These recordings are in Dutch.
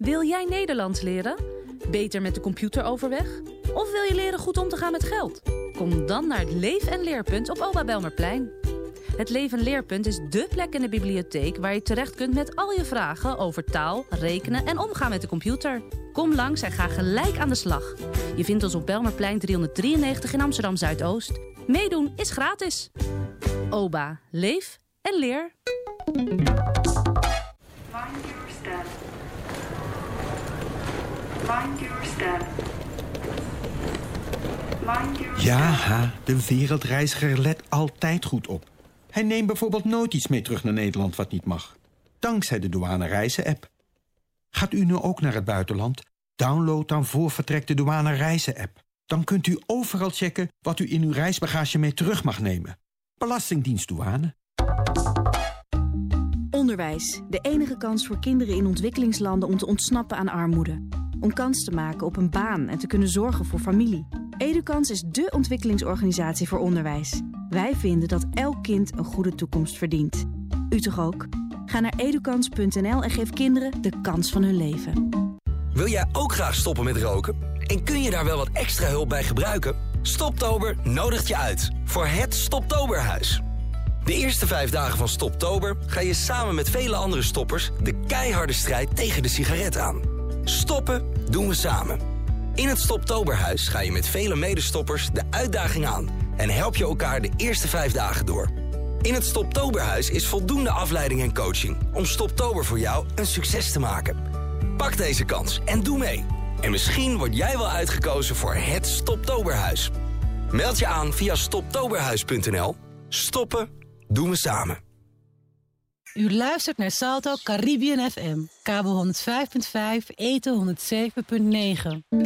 Wil jij Nederlands leren? Beter met de computer overweg? Of wil je leren goed om te gaan met geld? Kom dan naar het Leef- en Leerpunt op Oba Belmerplein. Het Leef- en Leerpunt is dé plek in de bibliotheek... waar je terecht kunt met al je vragen over taal, rekenen en omgaan met de computer. Kom langs en ga gelijk aan de slag. Je vindt ons op Belmerplein 393 in Amsterdam-Zuidoost. Meedoen is gratis. OBA. Leef en leer. Ja, de wereldreiziger let altijd goed op. Hij neemt bijvoorbeeld nooit iets mee terug naar Nederland wat niet mag. Dankzij de douane reizen-app. Gaat u nu ook naar het buitenland? Download dan voor vertrek de douane reizen-app. Dan kunt u overal checken wat u in uw reisbagage mee terug mag nemen. Belastingdienst douane. Onderwijs. De enige kans voor kinderen in ontwikkelingslanden om te ontsnappen aan armoede. Om kans te maken op een baan en te kunnen zorgen voor familie. Edukans is dé ontwikkelingsorganisatie voor onderwijs. Wij vinden dat elk kind een goede toekomst verdient. U toch ook? Ga naar edukans.nl en geef kinderen de kans van hun leven. Wil jij ook graag stoppen met roken? En kun je daar wel wat extra hulp bij gebruiken? Stoptober nodigt je uit voor het Stoptoberhuis. De eerste vijf dagen van Stoptober ga je samen met vele andere stoppers... de keiharde strijd tegen de sigaret aan. Stoppen doen we samen. In het Stoptoberhuis ga je met vele medestoppers de uitdaging aan... en help je elkaar de eerste vijf dagen door. In het Stoptoberhuis is voldoende afleiding en coaching... om Stoptober voor jou een succes te maken. Pak deze kans en doe mee. En misschien word jij wel uitgekozen voor het Stoptoberhuis. Meld je aan via stoptoberhuis.nl. Stoppen doen we samen. U luistert naar Salto Caribbean FM, kabel 105.5, eten 107.9.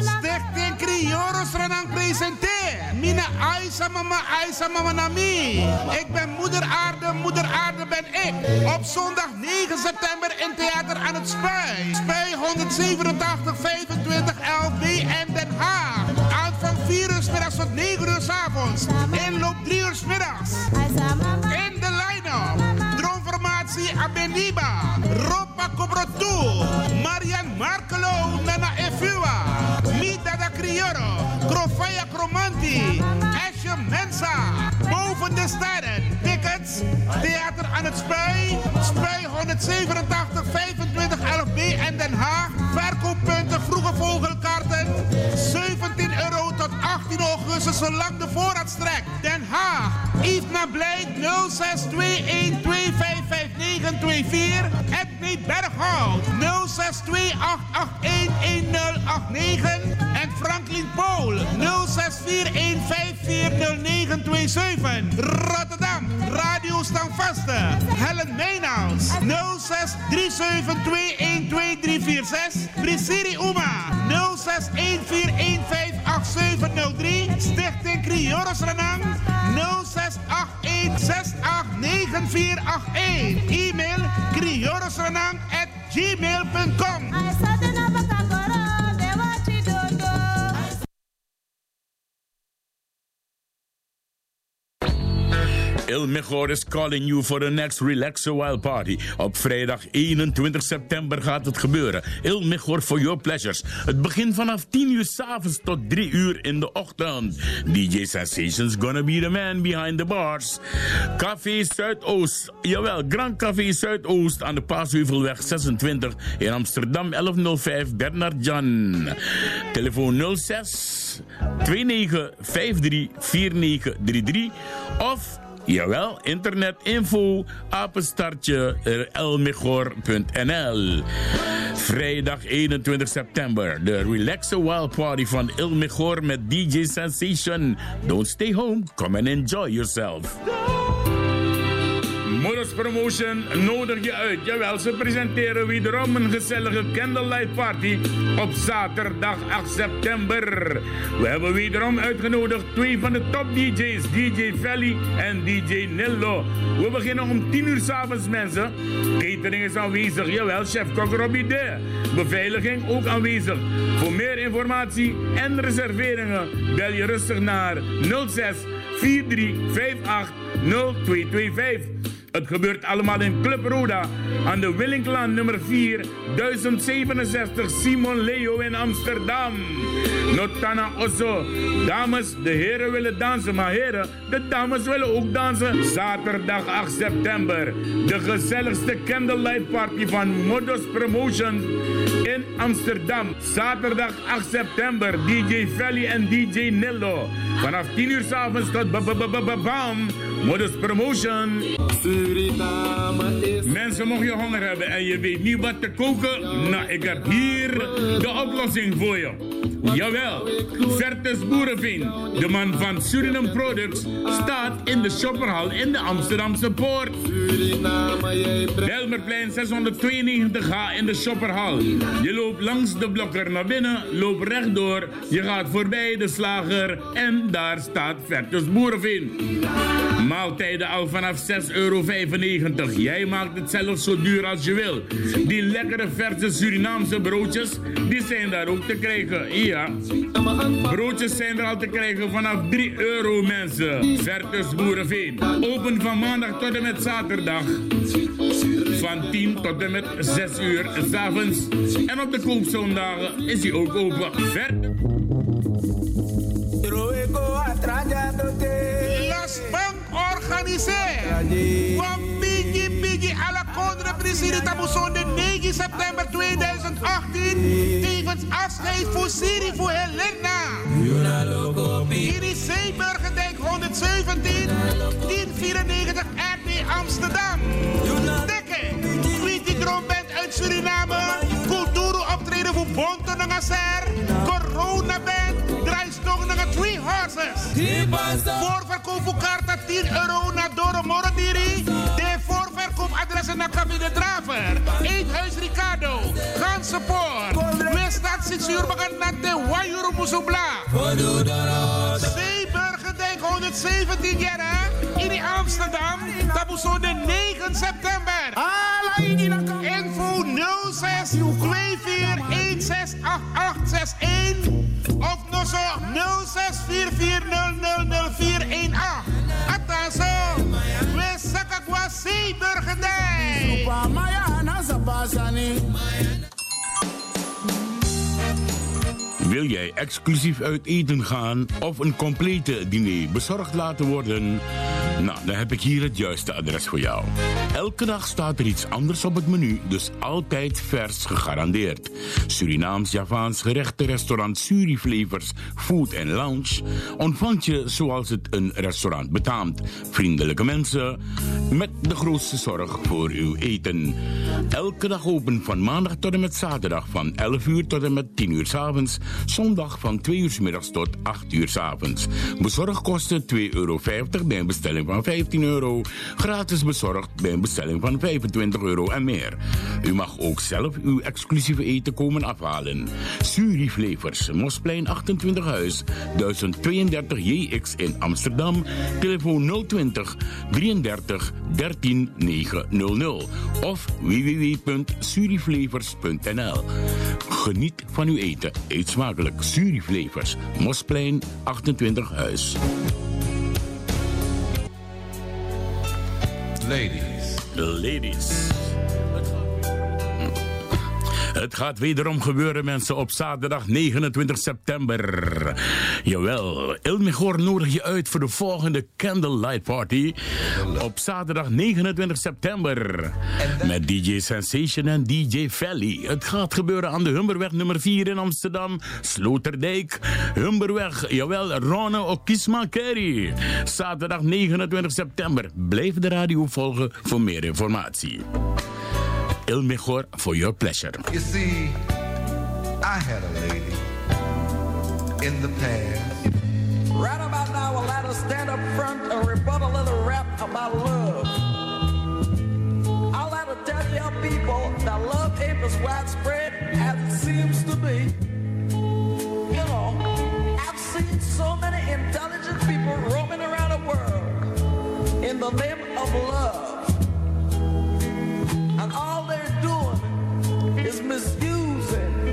Stichting Crioros Renang presenteert. Mina Aisa Mama Aisa Mama Nami. Ik ben moeder aarde, moeder aarde ben ik. Op zondag 9 september in Theater aan het Spui. Spui 187 25 LB en Den Haag. Middags tot 9 uur 's avonds. Inloop 3 uur middags. In de line-up. Droomformatie Abeniba. Ropa Cobrotu. Marian Markelo Nana Efua. Mida da Crioro. Crofaya Cromanti. Asje Mensa. Boven de sterren. Tickets. Theater aan het Spui. Spui 187 25 11B en Den Haag. Verkooppunten Vroege Vogelkaarten. 17 euro tot 18 augustus zolang de voorraad strekt. Den Haag. Yves Nableid 0621255924. Edney Berghout 0628811089. En Franklin Pool 0641540927. Rotterdam. Radio Stamvaste. Helen Meenaans 0637212346. Brisiri Uma 0614158703. Stichting Crioros Renang 0681689481. E-mail criorosrenang at gmail.com. Il Mejor is calling you for the next Relax a While party. Op vrijdag 21 september gaat het gebeuren. Il Mejor for your pleasures. Het begint vanaf 10 uur s'avonds tot 3 uur in de ochtend. DJ Sensation's gonna be the man behind the bars. Café Zuidoost. Jawel, Grand Café Zuidoost aan de Paasheuvelweg 26 in Amsterdam 1105 Bernard Jan. Telefoon 06 2953 4933 of Jawel, internetinfo, apenstartje elmegor.nl. Vrijdag 21 september, de Relax a Wild Party van Ilmegor met DJ Sensation. Don't stay home, come and enjoy yourself. Moeders Promotion nodig je uit. Jawel, ze presenteren wederom een gezellige candlelight party op zaterdag 8 september. We hebben wederom uitgenodigd twee van de top DJ's, DJ Valley en DJ Nillo. We beginnen om 10 uur s'avonds, mensen. Catering is aanwezig, jawel, chef Kok Robbie. Beveiliging ook aanwezig. Voor meer informatie en reserveringen bel je rustig naar 06 4358 0225. Het gebeurt allemaal in Club Roda aan de Willinklaan nummer 4, 1067 Simon Leo in Amsterdam. Notana Osso. Dames, de heren willen dansen, maar heren, de dames willen ook dansen. Zaterdag 8 september. De gezelligste candlelight party van Modus Promotion in Amsterdam. Zaterdag 8 september. DJ Felly en DJ Nillo. Vanaf 10 uur s'avonds tot bam. Modus Promotion. Mensen, mocht je honger hebben en je weet niet wat te koken, nou, ik heb hier de oplossing voor je. Jawel, Vertus Boerenveen, de man van Suriname Products, staat in de shopperhal in de Amsterdamse Poort. Belmerplein 692H in de shopperhal. Je loopt langs de blokker naar binnen, loopt rechtdoor, je gaat voorbij de slager en daar staat Vertus Boerenveen. Maaltijden al vanaf 6,95 euro. Jij maakt het zelf zo duur als je wil. Die lekkere verse Surinaamse broodjes, die zijn daar ook te krijgen. Ja. Broodjes zijn er al te krijgen vanaf 3 euro mensen. Vertus Boerenveen. Open van maandag tot en met zaterdag. Van 10 tot en met 6 uur s'avonds. En op de koopzondagen is hij ook open. Vert. Organiseert. Van Biggie Biggie à la Condre Presidenta Muson de 9 september 2018. Tevens afscheid voor Siri voor Helena. Hier is Zeeburgendijk 117 1094 RD Amsterdam. Dekken. Drum Suriname. Kulturu optreden voor Bonte Nangaser. Corona Band. Draaistong naar Three Horses. Voorverkoop voor kaarten 10 euro naar Doro Morodiri. De voorverkoopadressen naar Cabine Draver. Eethuis Ricardo. Gansenpoort. Weststad 6 uur begaan naar de Wajuru Musubla. Zeeburgendijk 117 jaar in Amsterdam. Tabuso de 9 september. Info 06 24 168861 of nog zo 0644000418. Attenzo, we Sakakwa Zeeburgendijk. Wil jij exclusief uit eten gaan of een complete diner bezorgd laten worden? Nou, dan heb ik hier het juiste adres voor jou. Elke dag staat er iets anders op het menu, dus altijd vers gegarandeerd. Surinaams, Javaans gerechten, restaurant Suriflevers, Food Lounge ontvangt je zoals het een restaurant betaamt. Vriendelijke mensen met de grootste zorg voor uw eten. Elke dag open van maandag tot en met zaterdag van 11 uur tot en met 10 uur s avonds. Zondag van 2 uur middags tot 8 uur avonds. Bezorgkosten 2,50 euro bij een bestelling van 15 euro. Gratis bezorgd bij een bestelling van 25 euro en meer. U mag ook zelf uw exclusieve eten komen afhalen. Suriflevers, Mosplein 28 Huis, 1032 JX in Amsterdam. Telefoon 020 33 13 900 of www.suriflevers.nl. Geniet van uw eten. Eet smakelijk. Suriflevers, Mosplein 28 Huis. Ladies. Ladies. Het gaat wederom gebeuren, mensen, op zaterdag 29 september. Jawel, Ilmigor nodig je uit voor de volgende Candlelight Party. Op zaterdag 29 september. Met DJ Sensation en DJ Valley. Het gaat gebeuren aan de Humberweg nummer 4 in Amsterdam. Sloterdijk. Humberweg, jawel, Ronne Okisma Kerry. Zaterdag 29 september. Blijf de radio volgen voor meer informatie. El mejor for your pleasure. You see, I had a lady in the past. Right about now, I'll let us stand up front and rebut a little rap about love. I'll let her tell you people that love ain't as widespread as it seems to be. You know, I've seen so many intelligent people roaming around the world in the name of love. keeps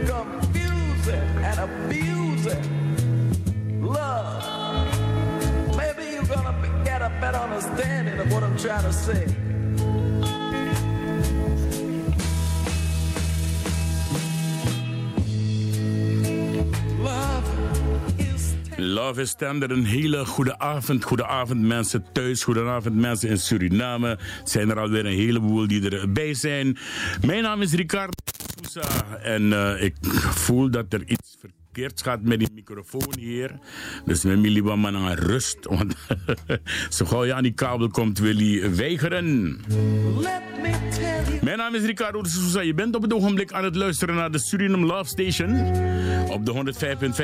confusing, and abusing love. Maybe you're gonna get a better understanding of what I'm trying to say. Love is Tender, een hele goede avond. Goedenavond mensen thuis, goedenavond mensen in Suriname. Het zijn er alweer een heleboel die erbij zijn. Mijn naam is Ricard. En eh, ik voel dat er iets verkeerd gaat met die microfoon hier. Dus met wel maar naar rust. Want zo gauw je aan die kabel komt wil hij weigeren. Mijn naam is Ricardo de Sousa. Je bent op het ogenblik aan het luisteren naar de Suriname Love Station. Op de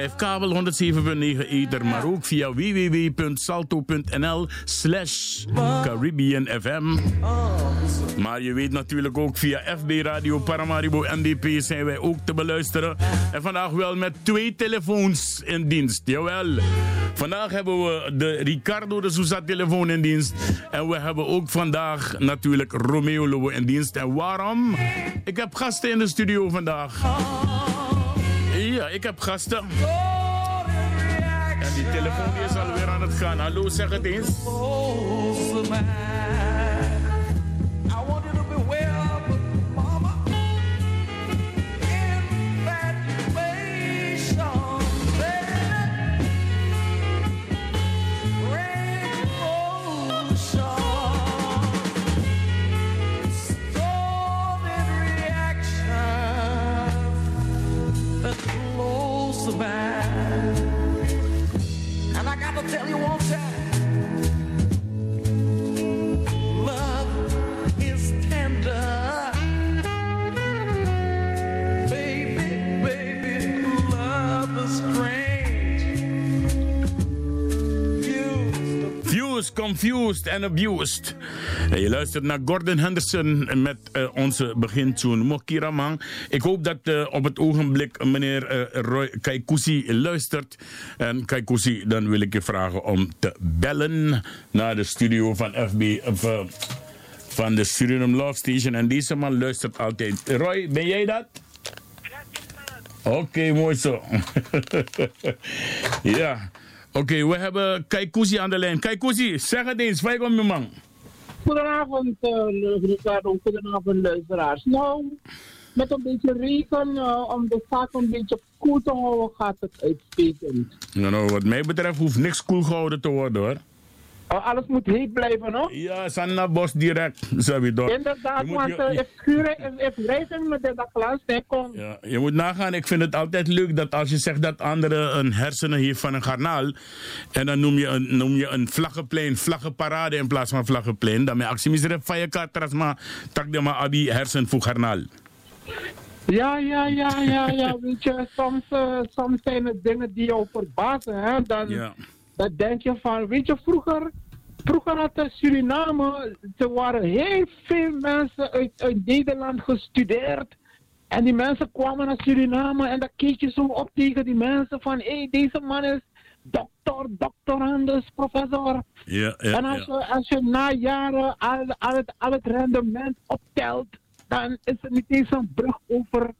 105.5 kabel, 107.9 ether, maar ook via www.salto.nl slash Caribbean FM. Maar je weet natuurlijk ook via FB Radio Paramaribo NDP zijn wij ook te beluisteren. En vandaag wel met twee telefoons in dienst. Jawel. Vandaag hebben we de Ricardo de Sousa telefoon in dienst. En we hebben ook vandaag natuurlijk Romeo in dienst. En waarom? Ik heb gasten in de studio vandaag. Ja, ik heb gasten. En die telefoon is alweer aan het gaan. Hallo, zeg het eens. Confused en abused. En je luistert naar Gordon Henderson met eh, onze begintune Mokiramang. Ik hoop dat eh, op het ogenblik meneer eh, Roy Kaikousi luistert. En Kaikousi, dan wil ik je vragen om te bellen naar de studio van FB... Van de Suriname Love Station. En deze man luistert altijd. Roy, ben jij dat? Oké, mooi zo. ja. Oké, we hebben Kaikousi aan de lijn. Kaikousi, zeg het eens. Waar kom je man? Goedenavond, uh, Ricardo. Goedenavond, luisteraars. Nou, met een beetje regen, uh, om de zaak een beetje koel te houden, gaat het uitstekend. Nou, nou, wat mij betreft hoeft niks koel gehouden te worden hoor. Uh, alles moet heet blijven, hoor. Ja, Sanna Bos direct, toch. Inderdaad, want je- if schuren, if, if regen met de glas, komt. Ja, je moet nagaan, ik vind het altijd leuk dat als je zegt dat anderen een hersenen heeft van een garnaal. En dan noem je een, noem je een vlaggenplein, vlaggenparade in plaats van vlaggenplein. Dan je actie misrep van je katras, maar tak de maar abi hersen voor garnaal. Ja, ja, ja, ja, ja. Weet je, soms, uh, soms zijn het dingen die jou verbazen, hè. Dan, Ja. dan denk je van, weet je, vroeger, vroeger had Suriname, er waren heel veel mensen uit, uit Nederland gestudeerd. En die mensen kwamen naar Suriname en dan keek je zo op tegen die mensen van, hé, hey, deze man is dokter, doctorandus, professor. Ja, ja, en als, ja. je, als je na jaren al, al, het, al het rendement optelt, dan is er niet eens een brug over,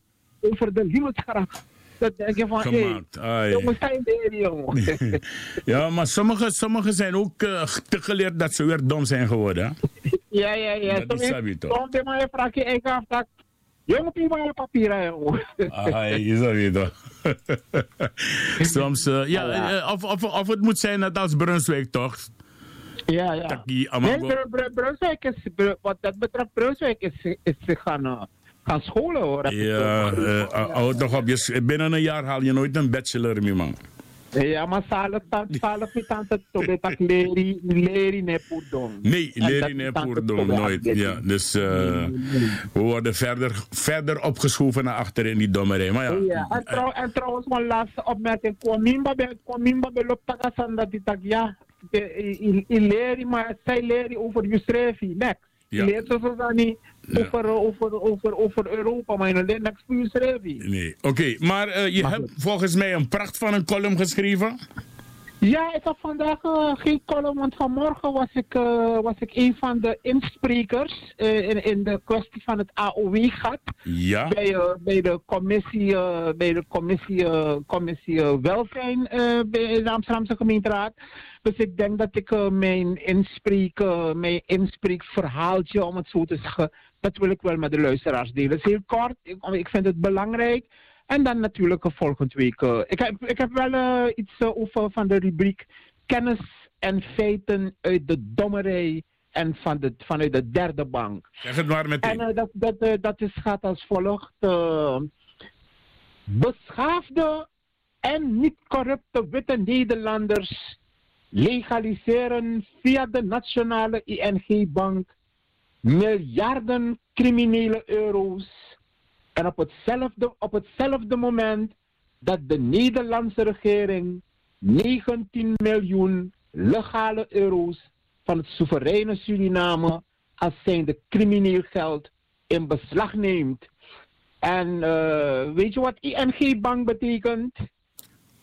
over de liefdesgracht. Dan denk je van, Gemaakt, jongens zijn jongen. ja, maar sommigen sommige zijn ook eh, te geleerd dat ze weer dom zijn geworden. ja, ja, ja. Dat is sabi toch? Soms maar je vraagt je eigen af, dat, jongen, prima je papieren, jongen. Ai, is dat toch? Soms, eh, ja, eh, of, of, of het moet zijn net als Brunswijk toch? Ja, ja. Taki, Nee, Amago. Br- Br- Brunswijk is, wat dat betreft, Brunswijk is, is zich gaan, gaan scholen, hoor. Ja, eh, hou toch op. Je, binnen een jaar haal je nooit een bachelor meer, man. Ja, maar zalig, zalig met tante Tobe, dat leri, leri ne pudong. Nee, Leri Poerdom, Tobe nooit. Ja, dus eh, we worden verder, verder opgeschoven naar achter in die dommerij. Maar ja, Ja, en, trouw, en trouwens, mijn laatste opmerking. Kwamimba be, kwamimba be loopt tagasan dat die tak, ja, de- i- i- i leri, maar zij leren over Yusrefi, next. Ja. Je leert ze zo niet over, over, over, over Europa, maar niks voor Yusrefi. nee. Oké, maar eh, je hebt volgens mij een pracht van een column geschreven. Ja, ik heb vandaag eh, geen column, want vanmorgen was ik, eh, was ik een van de insprekers in, in de kwestie van het AOW-gat. Ja. Bij, bij de commissie, bij de commissie, commissie Welzijn bij de Amsterdamse gemeenteraad. Dus ik denk dat ik eh, mijn, inspreek, eh, mijn inspreekverhaaltje, om het zo te zeggen, dat wil ik wel met de luisteraars delen. Het is heel kort, ik, ik vind het belangrijk. En dan natuurlijk eh, volgende week. ik, heb, ik heb wel iets over van de rubriek kennis en feiten uit de dommerij en van de, vanuit de derde bank. Zeg het maar meteen. En dat, dat, dat is, gaat als volgt. beschaafde en niet corrupte witte Nederlanders legaliseren via de nationale ING-bank miljarden criminele euro's. En op hetzelfde, op hetzelfde moment dat de Nederlandse regering 19 miljoen legale euro's van het soevereine Suriname als zijnde crimineel geld in beslag neemt. En eh, weet je wat ING-bank betekent?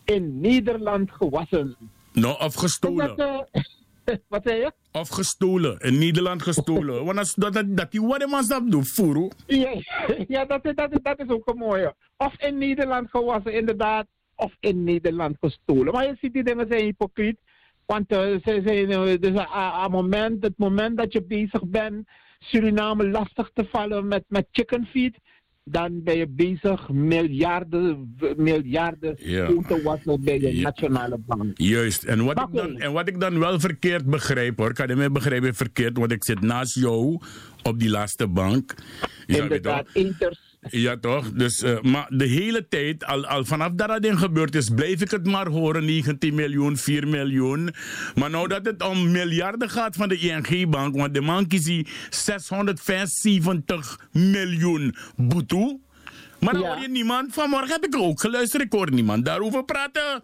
In Nederland gewassen. Nou, of gestolen. Dat, eh, wat zei je? Of gestolen. In Nederland gestolen. Want als dat, dat, dat die wat man dat doet, furu. Ja, ja dat, is- dat, dat is ook een mooie. Of in Nederland gewassen, inderdaad. Of in Nederland gestolen. Maar je ziet, die dingen zijn hypocriet. Want eh, ze zijn, eh, dus moment, het moment dat je bezig bent Suriname lastig te vallen met, met chicken feed, dan ben je bezig miljarden, miljarden Ja. schoon te wassen bij de nationale bank. Juist. En wat, ik dan, en wat ik dan wel verkeerd begrijp hoor, kan je mij begrijpen verkeerd, want ik zit naast jou op die laatste bank. Ja, je Inderdaad, toch? Ja, toch? Dus, eh, maar de hele tijd, al, al vanaf dat dat ding gebeurd is, blijf ik het maar horen: 19 miljoen, 4 miljoen. Maar nou dat het om miljarden gaat van de ING-bank, want de man kiest die 675 miljoen boete. Maar dan Ja. hoor je niemand. Vanmorgen heb ik ook geluisterd, ik hoor niemand daarover praten.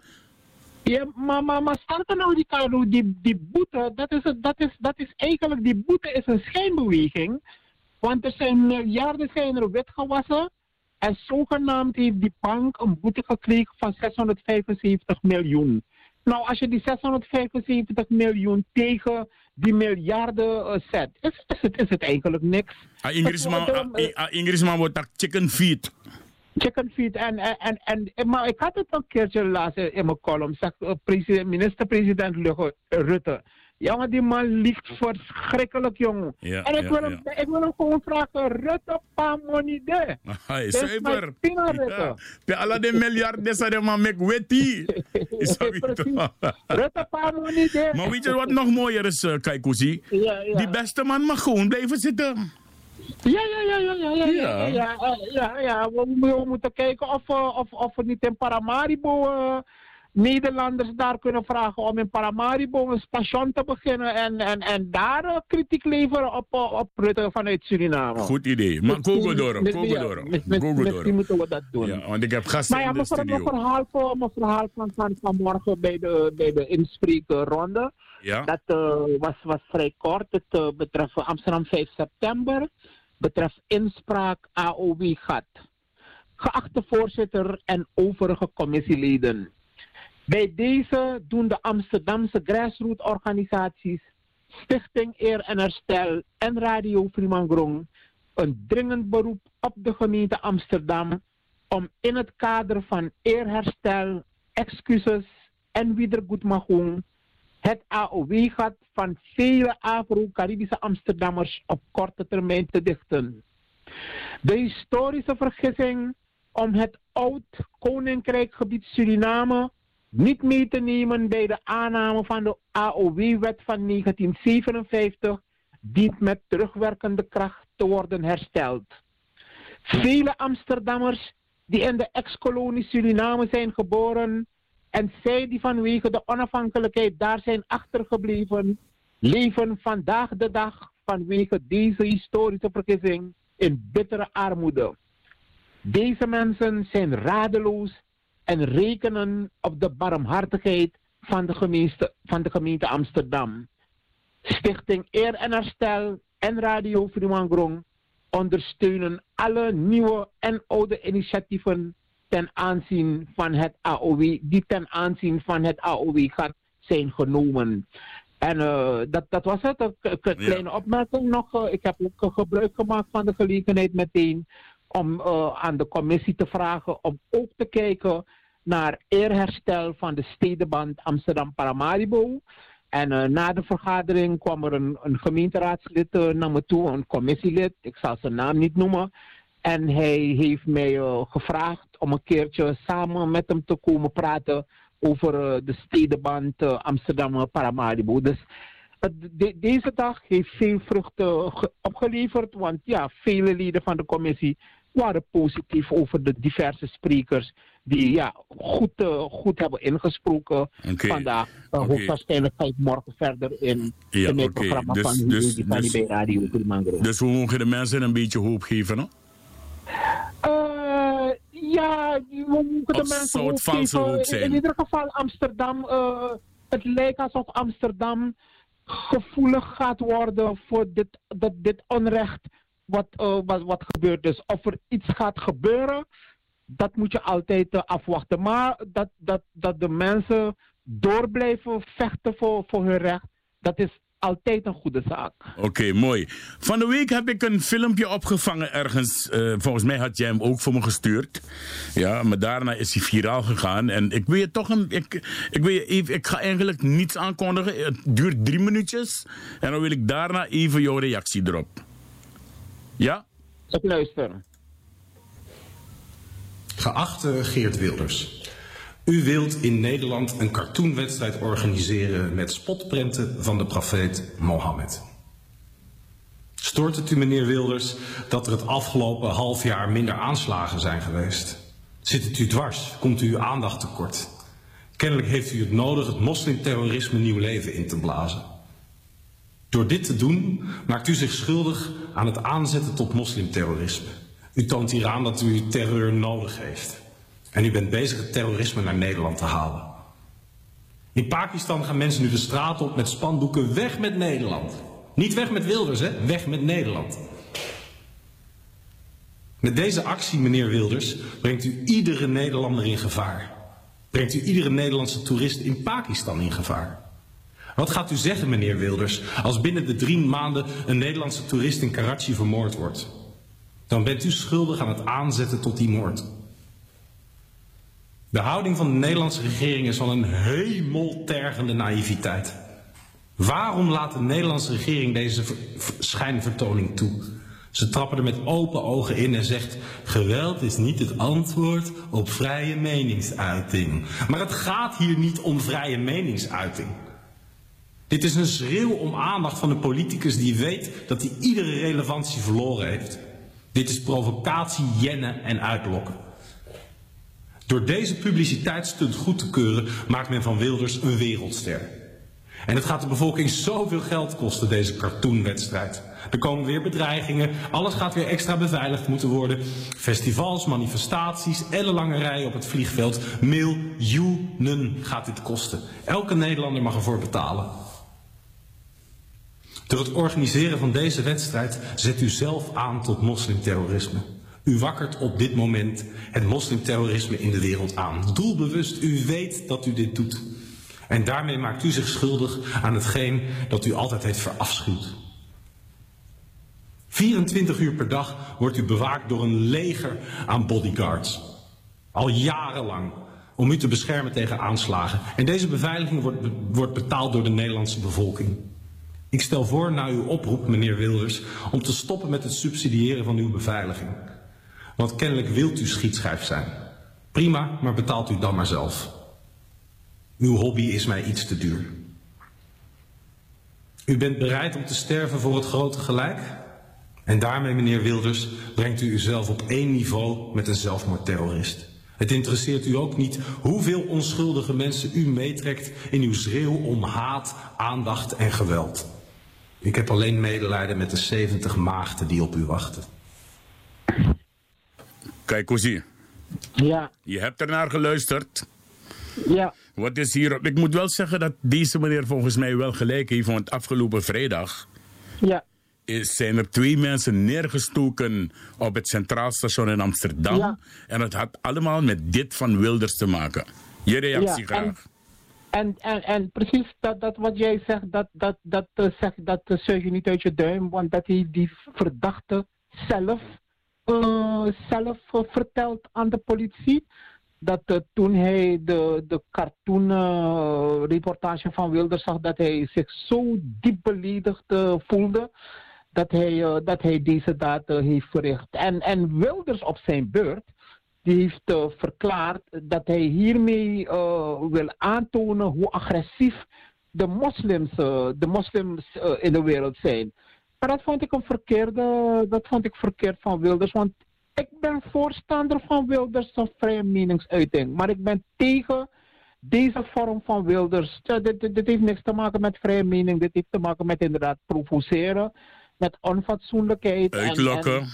Ja, maar, maar, maar nou, Ricardo, die, die boete, dat is, dat, is, dat is eigenlijk, die boete is een schijnbeweging. Want er zijn miljarden zijn er wit gewassen. En zogenaamd heeft die bank een boete gekregen van 675 miljoen. Nou, als je die 675 miljoen tegen die miljarden eh, zet, is, is, het, is het eigenlijk niks. Ah, Ingrisman, ah, ah, wordt dat chicken feet. chicken feet. En, en, en, maar ik had het een keertje laatst in mijn column. Zeg, eh, president, minister-president Lugge- Rutte. Jongen, die man liegt verschrikkelijk, jongen. Ja, en ik, ja, wil hem, ik wil hem gewoon vragen, Rutte, pa money de. Hij is Dat is zuiver. Ja. Bij alle de miljarden zijn er maar met wetty. Dat? Rutte, pa money de. Maar weet je wat nog mooier is, uh, Kaikousi? Ja, ja. Die beste man mag gewoon blijven zitten. Ja, ja, ja, ja, ja, ja, ja, ja, ja, ja, ja. We, we moeten kijken of, eh, of, of we niet in Paramaribo eh, Nederlanders daar kunnen vragen om in Paramaribo een station te beginnen en, en, en daar eh, kritiek leveren op, eh, op Rutte vanuit Suriname. Goed idee. Maar Misschien- go door, misschien- moeten we dat doen. Ja, want ik heb gasten Maar ja, in de ver- mijn studio. verhaal, voor, mijn verhaal van, van vanmorgen bij de, bij de inspreekronde, Ja? dat eh, was, was vrij kort. Het betreft Amsterdam 5 september, betreft inspraak AOW-gat. Geachte voorzitter en overige commissieleden. Bij deze doen de Amsterdamse grassroots-organisaties Stichting Eer en Herstel en Radio Fremangrom een dringend beroep op de gemeente Amsterdam om in het kader van eerherstel, excuses en wiedergoedmachung het AOW-gat van vele Afro-Caribische Amsterdammers op korte termijn te dichten. De historische vergissing om het oud-koninkrijkgebied Suriname niet mee te nemen bij de aanname van de AOW-wet van 1957 dient met terugwerkende kracht te worden hersteld. Vele Amsterdammers die in de ex-kolonie Suriname zijn geboren en zij die vanwege de onafhankelijkheid daar zijn achtergebleven, leven vandaag de dag vanwege deze historische vergissing in bittere armoede. Deze mensen zijn radeloos en rekenen op de barmhartigheid van de gemeente, van de gemeente Amsterdam. Stichting Eer en Herstel en Radio Fremangrom ondersteunen alle nieuwe en oude initiatieven ten aanzien van het AOW, die ten aanzien van het AOW-gat zijn genomen. En eh, dat, dat was het. Een kleine opmerking nog. eh, ik heb ook gebruik gemaakt van de gelegenheid meteen om eh, aan de commissie te vragen om ook te kijken naar eerherstel van de stedenband Amsterdam-Paramaribo. En eh, na de vergadering kwam er een, een gemeenteraadslid eh, naar me toe, een commissielid, ik zal zijn naam niet noemen. En hij heeft mij eh, gevraagd om een keertje samen met hem te komen praten over de stedenband Amsterdam-Paramaribo. Dus deze dag heeft veel vruchten ge- opgeleverd, want ja, vele leden van de commissie waren positief over de diverse sprekers die ja, goed, eh, goed hebben ingesproken Oké. vandaag. Uh, ga ik morgen verder in, Ja, in het programma Dus- van dus- van dus- die bij Radio Kilimanjaro. Dus we mogen de mensen een beetje hoop geven, hè? Eh, ja, we moeten de mensen hoop geven. hoop In- zijn? In ieder geval Amsterdam. eh, het lijkt alsof Amsterdam gevoelig gaat worden voor dit, dat, dit onrecht wat, wat, wat gebeurt. Dus of er iets gaat gebeuren, dat moet je altijd eh, afwachten. Maar dat, dat, dat de mensen door blijven vechten voor, voor hun recht, dat is altijd een goede zaak. Oké, mooi. Van de week heb ik een filmpje opgevangen ergens. eh, volgens mij had jij hem ook voor me gestuurd. Ja, maar daarna is hij viraal gegaan. En ik wil je toch een. Ik, ik, wil je even, ik ga eigenlijk niets aankondigen. Het duurt drie minuutjes. En dan wil ik daarna even jouw reactie erop. Ja? Ik luister. Geachte Geert Wilders. U wilt in Nederland een cartoonwedstrijd organiseren met spotprenten van de profeet Mohammed. Stoort het u, meneer Wilders, dat er het afgelopen half jaar minder aanslagen zijn geweest? Zit het u dwars? Komt u uw aandacht tekort? Kennelijk heeft u het nodig het moslimterrorisme nieuw leven in te blazen. Door dit te doen maakt u zich schuldig aan het aanzetten tot moslimterrorisme. U toont hier aan dat u terreur nodig heeft. En u bent bezig het terrorisme naar Nederland te halen. In Pakistan gaan mensen nu de straat op met spandoeken weg met Nederland. Niet weg met Wilders, hè? Weg met Nederland. Met deze actie, meneer Wilders, brengt u iedere Nederlander in gevaar. Brengt u iedere Nederlandse toerist in Pakistan in gevaar. Wat gaat u zeggen, meneer Wilders, als binnen de drie maanden een Nederlandse toerist in Karachi vermoord wordt? Dan bent u schuldig aan het aanzetten tot die moord. De houding van de Nederlandse regering is van een hemeltergende naïviteit. Waarom laat de Nederlandse regering deze ver- ver- schijnvertoning toe? Ze trappen er met open ogen in en zegt: geweld is niet het antwoord op vrije meningsuiting. Maar het gaat hier niet om vrije meningsuiting. Dit is een schreeuw om aandacht van een politicus die weet dat hij iedere relevantie verloren heeft. Dit is provocatie, jennen en uitlokken. Door deze publiciteitsstunt goed te keuren maakt men van Wilders een wereldster. En het gaat de bevolking zoveel geld kosten, deze cartoonwedstrijd. Er komen weer bedreigingen, alles gaat weer extra beveiligd moeten worden. Festivals, manifestaties, ellenlange rijen op het vliegveld. Miljoenen gaat dit kosten. Elke Nederlander mag ervoor betalen. Door het organiseren van deze wedstrijd zet u zelf aan tot moslimterrorisme. U wakkert op dit moment het moslimterrorisme in de wereld aan. Doelbewust, u weet dat u dit doet. En daarmee maakt u zich schuldig aan hetgeen dat u altijd heeft verafschuwd. 24 uur per dag wordt u bewaakt door een leger aan bodyguards. Al jarenlang. Om u te beschermen tegen aanslagen. En deze beveiliging wordt, wordt betaald door de Nederlandse bevolking. Ik stel voor na uw oproep, meneer Wilders, om te stoppen met het subsidiëren van uw beveiliging. Want kennelijk wilt u schietschijf zijn. Prima, maar betaalt u dan maar zelf. Uw hobby is mij iets te duur. U bent bereid om te sterven voor het grote gelijk? En daarmee, meneer Wilders, brengt u uzelf op één niveau met een zelfmoordterrorist. Het interesseert u ook niet hoeveel onschuldige mensen u meetrekt in uw schreeuw om haat, aandacht en geweld. Ik heb alleen medelijden met de 70 maagden die op u wachten. Kijk, hoe zie je? Ja, Je hebt ernaar geluisterd. ja. Wat is hier? Ik moet wel zeggen dat deze meneer volgens mij wel gelijk heeft. Want afgelopen vrijdag Ja. is, zijn er twee mensen neergestoken op het Centraal Station in Amsterdam. Ja. En het had allemaal met dit van Wilders te maken. Je reactie Ja, graag. En, en, en precies dat, dat wat jij zegt, dat, dat, dat, eh, zeg, dat eh, zuig je niet uit je duim, want dat heeft die verdachte zelf, eh, zelf verteld aan de politie. Dat toen hij de, de cartoon reportage van Wilders zag, dat hij zich zo diep beledigd voelde. dat hij, dat hij deze daad heeft verricht. En, en Wilders op zijn beurt, die heeft eh, verklaard dat hij hiermee eh, wil aantonen hoe agressief de moslims, eh, de moslims in de wereld zijn. Maar dat vond ik een verkeerde, dat vond ik verkeerd van Wilders, want ik ben voorstander van Wilders een vrije meningsuiting, maar ik ben tegen deze vorm van Wilders. Dit, dit, dit heeft niks te maken met vrije mening, dit heeft te maken met inderdaad provoceren, met onfatsoenlijkheid. en- Uitlokken. en-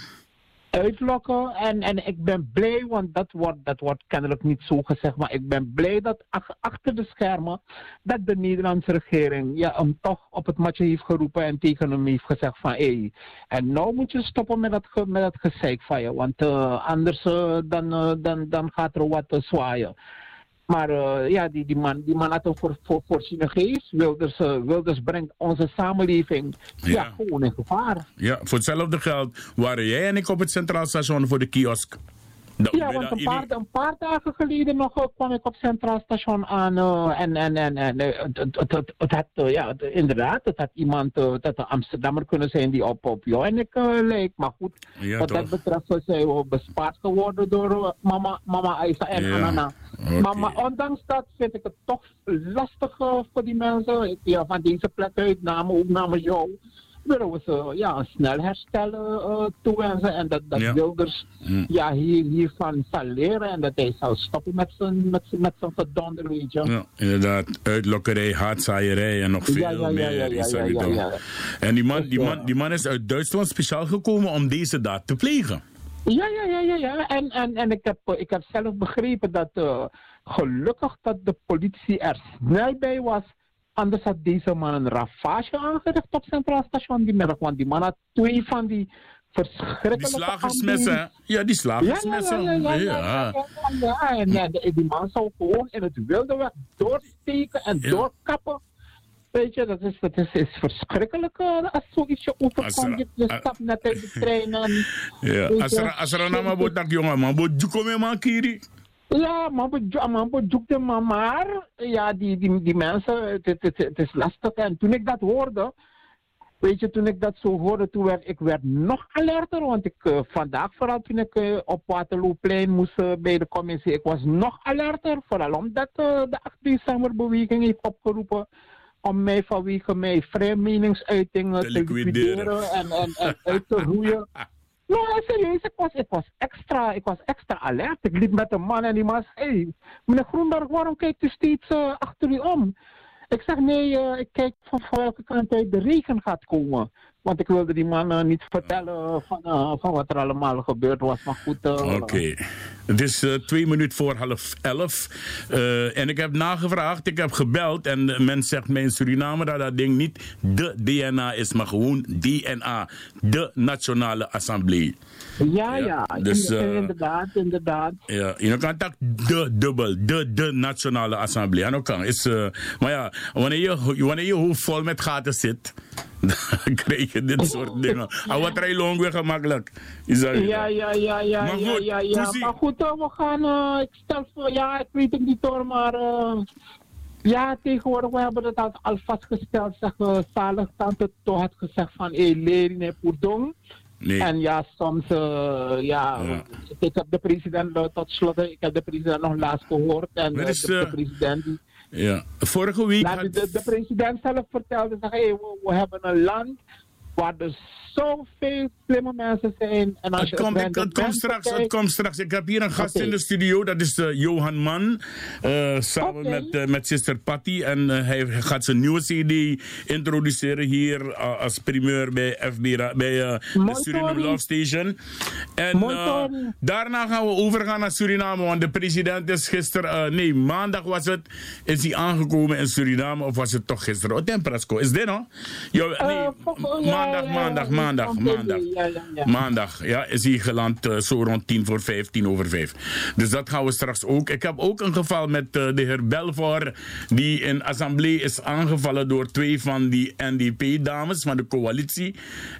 uitlokken. En, en ik ben blij, want dat wordt, dat wordt kennelijk niet zo gezegd, maar ik ben blij dat ach- achter de schermen dat de Nederlandse regering ja, hem toch op het matje heeft geroepen en tegen hem heeft gezegd van hé, hey, en nou moet je stoppen met dat, met dat gezeik van want eh, anders eh, dan, eh, dan, dan gaat er wat zwaaien. Maar eh, ja, die, die, man, die man had een voor, voor, voorziene geest. Wilders, eh, Wilders brengt onze samenleving ja. Ja. gewoon in gevaar. Ja, voor hetzelfde geld waren jij en ik op het Centraal Station voor de kiosk. Dat- Ja, want een paar, een paar dagen geleden nog eh, kwam ik op Centraal Station aan eh, en, en, en, en eh, het, had, eh, ja, het- inderdaad, het had iemand, eh, het had een Amsterdammer kunnen zijn die op, op jou en ik eh, leek. Maar goed, Ja, wat dat betreft eh, zijn we bespaard geworden door eh, mama, mama Aisa en Ja, Anana. Maar, maar ondanks dat vind ik het toch lastig eh, voor die mensen. Ik, ja, van deze plek uit, namen ook namens jou. Willen we ze ja, een snel herstellen eh, toewensen. En dat, dat Ja. Wilders Hm. ja, hier, hiervan zal leren. En dat hij zou stoppen met zijn, met zijn, met zijn verdonder, weet je. Ja, inderdaad. Uitlokkerij, haatzaaierij en nog veel Ja, meer. is er. En die man, die, man, die man is uit Duitsland speciaal gekomen om deze daad te plegen. Ja, ja, ja, ja, ja. En, en, en ik, heb, eh, ik heb zelf begrepen dat eh, gelukkig dat de politie er snel bij was. Anders had deze man een ravage aangericht op Centraal Station die middag. Want die man had twee van die verschrikkelijke... Die slagersmessen? Ja, die slagersmessen. Ja, ja, ja. En, en die- man zou gewoon in het wilde weg doorsteken en doorkappen. Weet je, dat is, dat is, is verschrikkelijk eh, als zoiets je Als overkomt. er- Je, je stapt net uit de trein en... Ja, als je, er, een nama wordt, dan jongen, man, wordt juko me man kiri. Ja, man bezoekte me maar. Ja, die, die, die mensen, het, het, het, is lastig. En toen ik dat hoorde, weet je, toen ik dat zo hoorde, toen werd ik werd nog alerter. Want ik, eh, vandaag vooral toen ik eh, op Waterlooplein moest eh, bij de commissie, ik was nog alerter. Vooral omdat de 8 december beweging heeft opgeroepen om mij vanwege mij vrije meningsuitingen Te liquideren en, en, en uit te roeien. Nou, serieus, ik was, ik was extra, ik was extra alert. Ik liep met een man en die man zei, hey, meneer Groenberg, waarom kijkt u steeds eh, achter u om? Ik zeg, nee, eh, ik kijk van, van welke kant uit de regen gaat komen. Want ik wilde die man eh, niet vertellen van, van wat er allemaal gebeurd was. Maar goed, Oké. Het is eh, twee minuten voor half elf. Eh, en ik heb nagevraagd, ik heb gebeld. En men zegt mij in Suriname dat dat ding niet de DNA is, maar gewoon DNA. De Nationale Assemblée. ja, ja, dus, in- eh, inderdaad, inderdaad. Ja, je kan tak de dubbel, de, de Nationale Assemblée. En ook kan. Is, maar ja, wanneer je, wanneer je hoofd vol met gaten zit, dan krijg je dit soort dingen. En wat rij long weer gemakkelijk. Is dat Ja, ja, ja, ja, Maar ja, goed, ja, ja. Maar goed, eh, we gaan, eh, ik stel voor, ja, ik weet het niet hoor, maar eh, ja, tegenwoordig, we hebben het al, al vastgesteld, zeg, uh, zalig tante toch had gezegd van, hé, hey, in Poerdong. Nee. En ja, soms, eh, ja, ik heb de president, eh, tot slot, ik heb de president nog laatst gehoord. En eh, is, de, de eh, president, die, Ja. Vorige week had... de, de president zelf vertelde, zeg, hey, we, we hebben een land waar er zoveel slimme mensen zijn. En als Het je komt, het komt straks, het komt straks. Ik heb hier een gast in de studio, dat is eh, Johan Man. eh, samen met, eh, met Sister Patty. En hij gaat zijn nieuwe CD introduceren hier als primeur bij, FB, bij de Suriname. Love Station. En daarna gaan we overgaan naar Suriname. Want de president is gisteren, nee, maandag was het, is hij aangekomen in Suriname. Of was het toch gisteren? Oh, Temperasco, is dit no? Ja, nee, vol- ja, maandag, maandag, maandag, maandag. Maandag ja, is hij geland eh, zo rond 10 voor 5, 10 over 5. Dus dat gaan we straks ook. Ik heb ook een geval met eh, de heer Belvoor, die in assemblee is aangevallen door twee van die NDP-dames van de coalitie.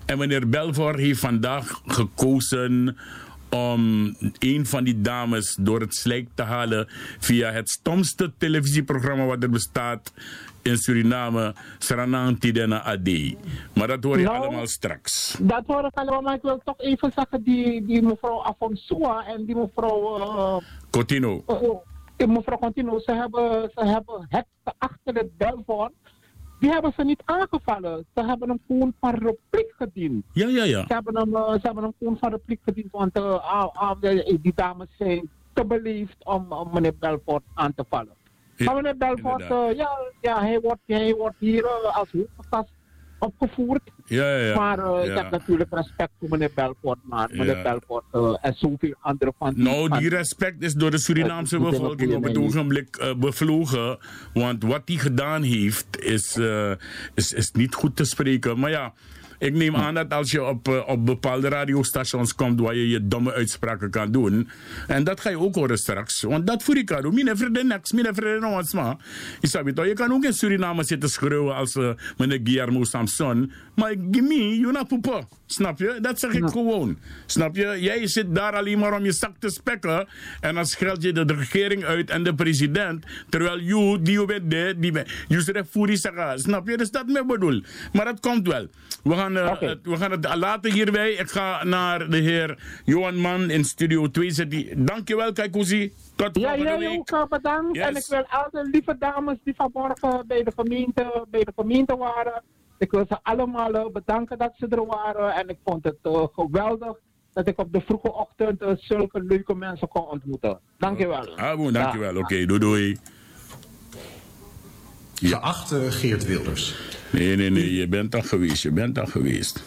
En meneer Belvoor heeft vandaag gekozen om een van die dames door het slijk te halen via het stomste televisieprogramma wat er bestaat in Suriname, Saranang Tidena Adi. Maar dat hoor je Nou, allemaal straks. Dat hoor ik allemaal, maar ik wil toch even zeggen, die, die mevrouw Afonsua en die mevrouw, eh, Cotino. eh, die mevrouw Contino, ze hebben, ze hebben het achter het Belfort, die hebben ze niet aangevallen. Ze hebben hem gewoon van repliek gediend. Ja, ja, ja. Ze hebben hem, eh, ze hebben hem gewoon van repliek gediend, want eh, de- die dames zijn te beleefd om, om meneer Belfort aan te vallen. Ja, maar inderdaad. eh, ja, ja hij, wordt, hij wordt hier eh, als hoofdgast opgevoerd. Ja, ja, ja. Maar eh, ik heb natuurlijk respect voor meneer Belfort, maar meneer. Belfort en zoveel andere van die... Nou, die respect is door de Surinaamse bevolking op het ogenblik bevlogen. Want wat hij gedaan heeft, is, is, is niet goed te spreken. Maar ja, ik neem aan dat als je op, eh, op bepaalde radiostations komt waar je je domme uitspraken kan doen. En dat ga je ook horen straks. Want dat voor ik doen. Mine vrienden niks, mine vrienden ons maar. Je? Je kan ook in Suriname zitten schreeuwen als eh, meneer Guillermo Samson. Maar gimme, you know poepa. Snap je? Dat zeg ik gewoon. Snap je? Jij zit daar alleen maar om je zak te spekken. En dan scheld je de regering uit en de president. Terwijl you, die je bent die bent. Je zegt voerie zeggen. Snap je? Dus dat me bedoel. Maar dat komt wel. We gaan, eh, het, we gaan het laten hierbij. Ik ga naar de heer Johan Man in studio 2 zetten. Dankjewel, Kaikousi. Tot Ja, volgende jij week. ook eh, bedankt. Yes. En ik wil al de lieve dames die vanmorgen bij de gemeente, bij de gemeente waren. Ik wil ze allemaal eh, bedanken dat ze er waren. En ik vond het eh, geweldig dat ik op de vroege ochtend eh, zulke leuke mensen kon ontmoeten. Dankjewel. Ah, bon, dankjewel. Oké, doei doei. Geachte Geert Wilders. Nee, nee, nee, je bent al geweest, je bent al geweest.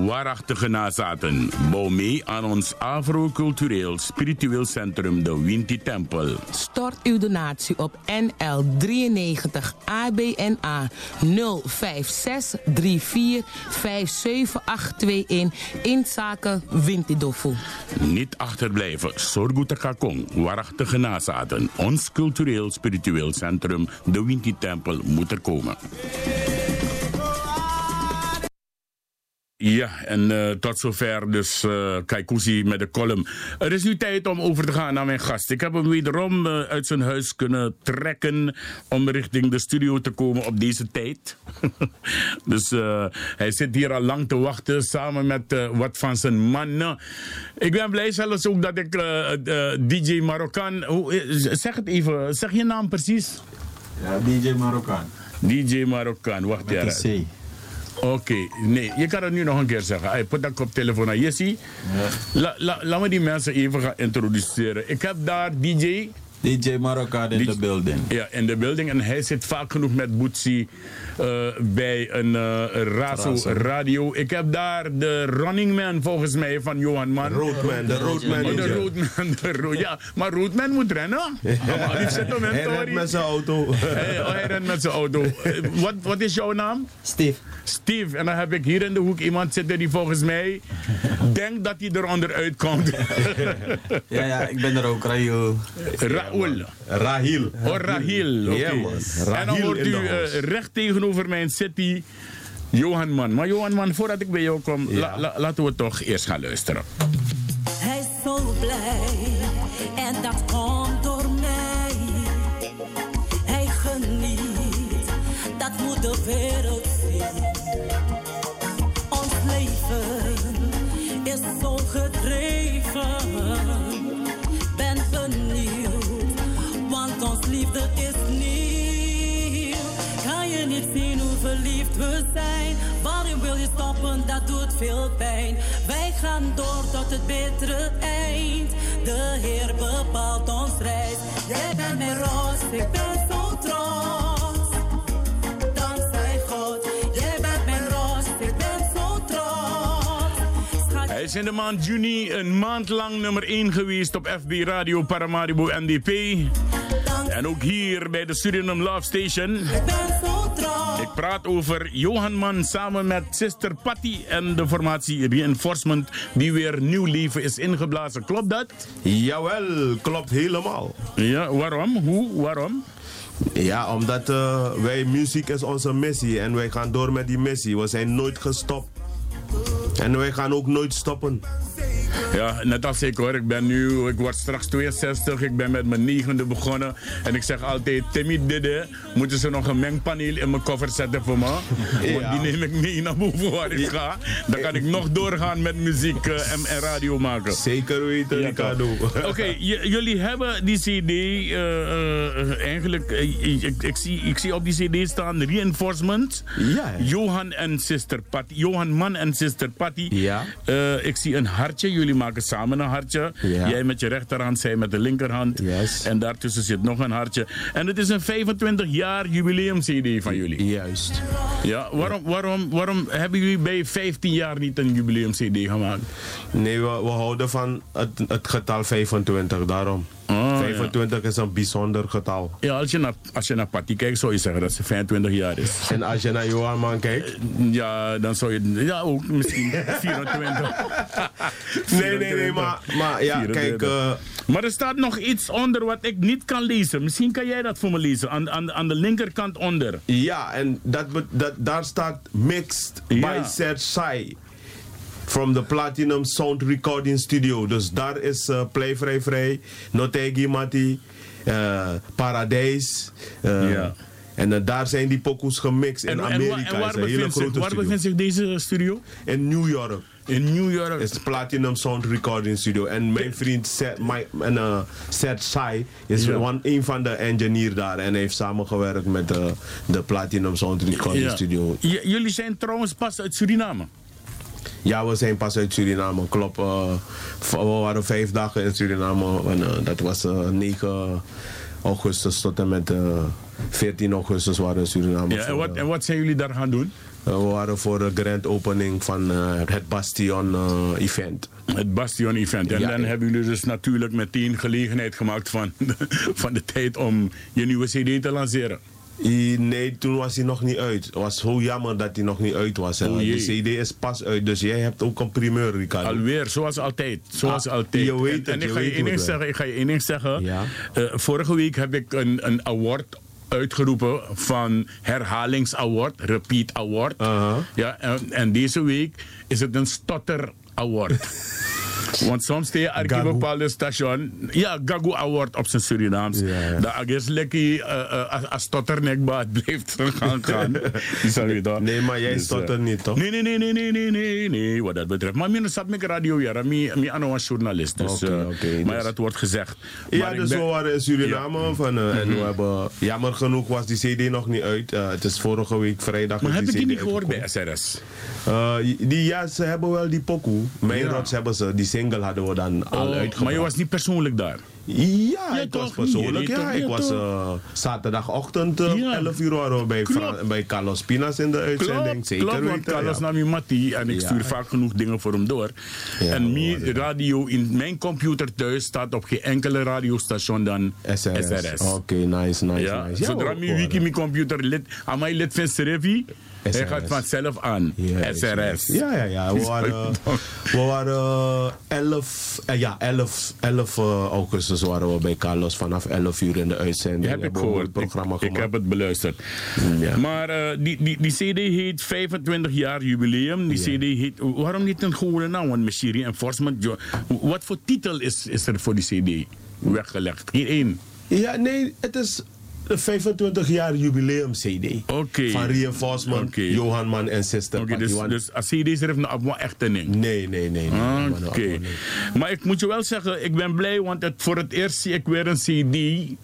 Waarachtige nazaten, bouw mee aan ons Afro-cultureel spiritueel centrum, de Winti Tempel. Stort uw donatie op NL 93 ABNA 056345721 in zaken Wintidofu. Niet achterblijven, Sorguta Kakong, waarachtige nazaten. Ons cultureel spiritueel centrum, de Winti Tempel, moet er komen. Ja, en eh, tot zover dus Kaikousi met de column. Er is nu tijd om over te gaan naar mijn gast. Ik heb hem wederom eh, uit zijn huis kunnen trekken om richting de studio te komen op deze tijd. dus hij zit hier al lang te wachten samen met wat van zijn mannen. Ik ben blij zelfs ook dat ik DJ Marokkaan... eh, zeg het even, zeg je naam precies? Ja, DJ Marokkaan. DJ Marokkaan, wacht even. Oké, nee, je kan het nu nog een keer zeggen. Hey, put dat koptelefoon aan. Jessie, la, la, laat me die mensen even gaan introduceren. Ik heb daar DJ. DJ Marokkaan in de building. Ja, in de building. En hij zit vaak genoeg met Boetsie eh, bij een eh, Razo radio. Ik heb daar de running man volgens mij van Johan Man. Roadman, de roadman Oh, de ninja. roadman. De ja, maar roadman moet rennen. Die zit hem in, Hij rent met zijn auto. Hey, oh, hij rent met zijn auto. Eh, Wat, wat is jouw naam? Steve. Steve. En dan heb ik hier in de hoek iemand zitten die volgens mij denkt dat hij eronder uitkomt. Ja, ja, ik ben er ook, Rayo. Raoul. Rahil. Oh, Rahil. oké. Man. En dan Rahil hoort u eh, recht tegenover mijn city, Johan Man. Maar Johan Man, voordat ik bij jou kom, la- la- laten we toch eerst gaan luisteren. Hij is zo blij en dat komt door mij. Hij geniet, dat moet de wereld veel pijn. Wij gaan door tot het bittere eind. De Heer bepaalt ons reis. Jij bent mijn roos, ik ben zo trots. Dankzij God, jij bent mijn roos, ik ben zo trots. Hij is in de maand juni een maand lang nummer 1 geweest op FB Radio Paramaribo NDP. En ook hier bij de Suriname Love Station. Ik praat over Johan Man samen met Sister Patty en de formatie Reinforcement die weer nieuw leven is ingeblazen. Klopt dat? Jawel, klopt helemaal. Ja, waarom? Hoe? Waarom? Ja, omdat eh, wij, muziek is onze missie en wij gaan door met die missie. We zijn nooit gestopt. En wij gaan ook nooit stoppen. Ja, net als ik hoor. Ik ben nu, ik word straks 62. Ik ben met mijn negende begonnen. En ik zeg altijd, Timmy Didde, moeten ze nog een mengpaneel in mijn koffer zetten voor me? Want die neem ik mee naar boven waar ik ga. Dan kan ik nog doorgaan met muziek eh, en, en radio maken. Zeker weten, Ja, Ricardo. Oké, jullie hebben die CD eh, eh, eigenlijk. ik, ik, zie, ik zie op die CD staan Reinforcement. Ja. Johan en Sister Patty. Johan Man en Sister Patty. Ja. Eh, ik zie een hartje. Jullie maken samen een hartje. Ja. Jij met je rechterhand, zij met de linkerhand. Yes. En daartussen zit nog een hartje. En het is een 25 jaar jubileum CD van jullie. Juist. Ja, waarom, waarom, waarom hebben jullie bij 15 jaar niet een jubileum CD gemaakt? Nee, we, we houden van het, het getal 25, daarom. Ah, 25 is een bijzonder getal. Ja, als je naar, als je naar Patty kijkt, zou je zeggen dat ze 25 jaar is. En als je naar Johan Man kijkt? Ja, dan zou je... Ja, ook misschien 24. Nee, nee, nee, maar, maar ja, 24. kijk... eh, Maar er staat nog iets onder wat ik niet kan lezen. Misschien kan jij dat voor me lezen. Aan, aan, aan de linkerkant onder. Ja, en dat, dat, daar staat mixed by Ja. Serge Sai. From the Platinum Sound Recording Studio. Dus daar is eh, Play Vrij Vrij, Notegi Mati, eh Paradijs. eh, Ja. En daar zijn die pokoes gemixt in En, en, Amerika. en waar, bevindt zich, waar bevindt zich deze studio? In New York. In New York. is Platinum Sound Recording Studio. En mijn vriend Seth, my, en, uh, Seth Sai is Ja. one, een van de engineer daar. En heeft samengewerkt met de Platinum Sound Recording Ja. Studio. J- jullie zijn trouwens pas uit Suriname. Ja, we zijn pas uit Suriname, klopt. eh, we waren vijf dagen in Suriname. En, eh, dat was eh, 9 augustus tot en met eh, 14 augustus waren we in Suriname. Ja, en, wat, eh, en wat zijn jullie daar gaan doen? we waren voor de grand opening van eh, het Bastion eh, event. Het Bastion Event. En Ja, dan ja. hebben jullie dus natuurlijk meteen gelegenheid gemaakt van, van de tijd om je nieuwe CD te lanceren. Nee, toen was hij nog niet uit. Het was zo jammer dat hij nog niet uit was. En Oh jee. CD is pas uit, dus jij hebt ook een primeur, Ricardo. Alweer, zoals altijd. Zoals Ah, altijd. je weet en het, en ik, je ga je weet het zeggen, ik ga je één ding zeggen. Ja. Eh, vorige week heb ik een, een award uitgeroepen van herhalingsaward, repeat award. Ja, en, en deze week is het een stotter award. Want soms aan een bepaalde station. Ja, Gagu Award op zijn Surinaams. Ja, ja. Dat is lekker eh, eh, als- het blijft gaan gaan. Die. Nee, maar jij Dus, stottert eh, niet, toch? Nee, nee, nee, nee, nee, nee, nee, nee, wat dat betreft. Maar mijn zat met radio ja, mi, mi ano een journalist. Dus, maar dus- dat wordt gezegd. Ja, Maar ik dus ben- we waren in Suriname van, eh, en we Mhm. hebben, jammer genoeg was die CD nog niet uit. Eh, het is vorige week vrijdag. Maar is heb ik die CD niet gehoord bij. SRS? Eh, die, ja, ze hebben wel die pokoe. Mijn rots hebben ze, die single hadden we dan al Oh, uitgebracht. maar je was niet persoonlijk daar. Ja, Ja, ik was persoonlijk. niet? Ja, Ja, ik was eh, zaterdagochtend eh, Ja. 11 uur waren we bij, bij Carlos Pinas in de uitzending. Zeker klopt want weten. Carlos nam je Matti en ik stuur vaak genoeg dingen voor hem door. En mijn radio in mijn computer thuis staat op geen enkele radiostation dan SRS. Oké, nice, nice, zodra mijn wiki mijn computer lid, aan mij lid van Serevi, hij gaat vanzelf aan. SRS. Ja, ja, ja. We waren, we waren eh, 11, eh, ja, 11, 11 eh, augustus waren we bij Carlos vanaf 11 uur in de uitzending. Heb ik gehoord. Het programma ik, ik heb het beluisterd. Ja. Maar die, die, die CD heet 25 jaar jubileum. Die CD heet. Waarom niet een gewone naam? Want Machinery Enforcement. jo- Wat voor titel is, is er voor die CD weggelegd? Geen één. Ja, nee, het is de 25 jaar jubileum CD. Oké. Van Reinforcement, Oké. Johan Man en Sister Oké, dus, dus als CD is even een echt een ding. Nee, nee, nee. nee, Oké. Maar ik moet je wel zeggen, ik ben blij, want het, voor het eerst zie ik weer een CD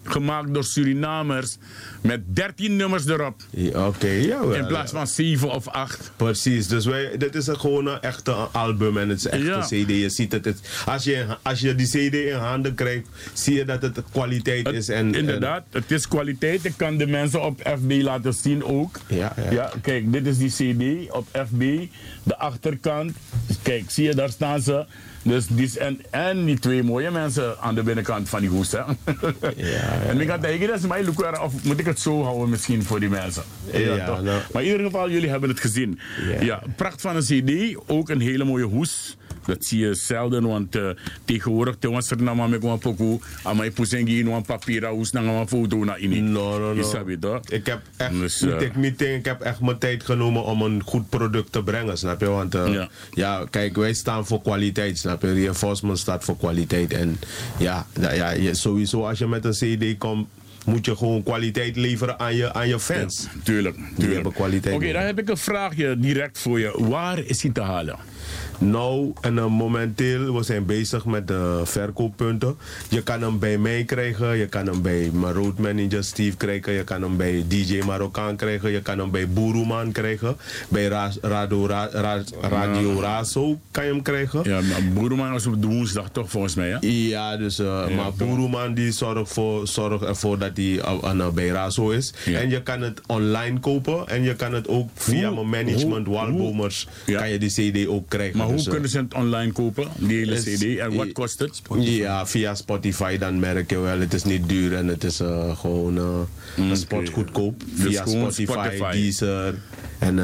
gemaakt door Surinamers met 13 nummers erop. Ja, Oké, jawel. In plaats van 7 of 8. Precies, dus wij, dit is een, gewoon een echte album en het is echt Ja. een CD. Je ziet het, het als, je, als je die CD in handen krijgt, zie je dat het kwaliteit is. En, Inderdaad, het is kwaliteit. Ik kan de mensen op FB laten zien ook. Ja, ja. kijk, dit is die CD op FB. De achterkant. Kijk, zie je, daar staan ze. Dus die, en, en die twee mooie mensen aan de binnenkant van die hoes. Hè? en ik had tegen dat is mij look of moet ik het zo houden misschien voor die mensen? Ja, toch? nou. Maar in ieder geval, jullie hebben het gezien. Ja. Ja, pracht van een CD, ook een hele mooie hoes. Dat zie je zelden, want uh, tegenwoordig te was er nou met een pokoe, aan mijn poesengi in een papier, hoe snel een foto naar in. No, no, Je no. Ik heb echt, Dus, niet eh, ik, niet denk, ik heb echt mijn tijd genomen om een goed product te brengen, snap je? Want eh, Ja. ja. kijk, wij staan voor kwaliteit, snap je? Reinforcement staat voor kwaliteit. En ja, ja, ja sowieso als je met een CD komt, moet je gewoon kwaliteit leveren aan je, aan je fans. Tuurlijk, Die tuurlijk. hebben kwaliteit. Oké, dan heb ik een vraagje direct voor je. Waar is hij te halen? Nou, en, eh, momenteel, we zijn bezig met de verkooppunten. Je kan hem bij mij krijgen, je kan hem bij mijn road manager Steve krijgen, je kan hem bij DJ Marokkaan krijgen, je kan hem bij Boeroeman krijgen, bij Ra Radio, Ra Ra- Radio Razo kan je hem krijgen. Ja, maar Boeroeman was op de woensdag toch volgens mij, hè? Ja, dus, uh, maar Boeroeman die zorgt, voor, zorgt ervoor dat hij uh, uh, bij Razo is. En je kan het online kopen en je kan het ook via Hoe- mijn management Walbomers kan je die CD ook krijgen. Maar hoe Dus, uh, kunnen ze het online kopen, die hele CD? En wat kost het? Ja, via Spotify dan merk je wel, het is niet duur en het is uh, gewoon uh, een spot goedkoop. Dus Via Spotify, Spotify. Deezer en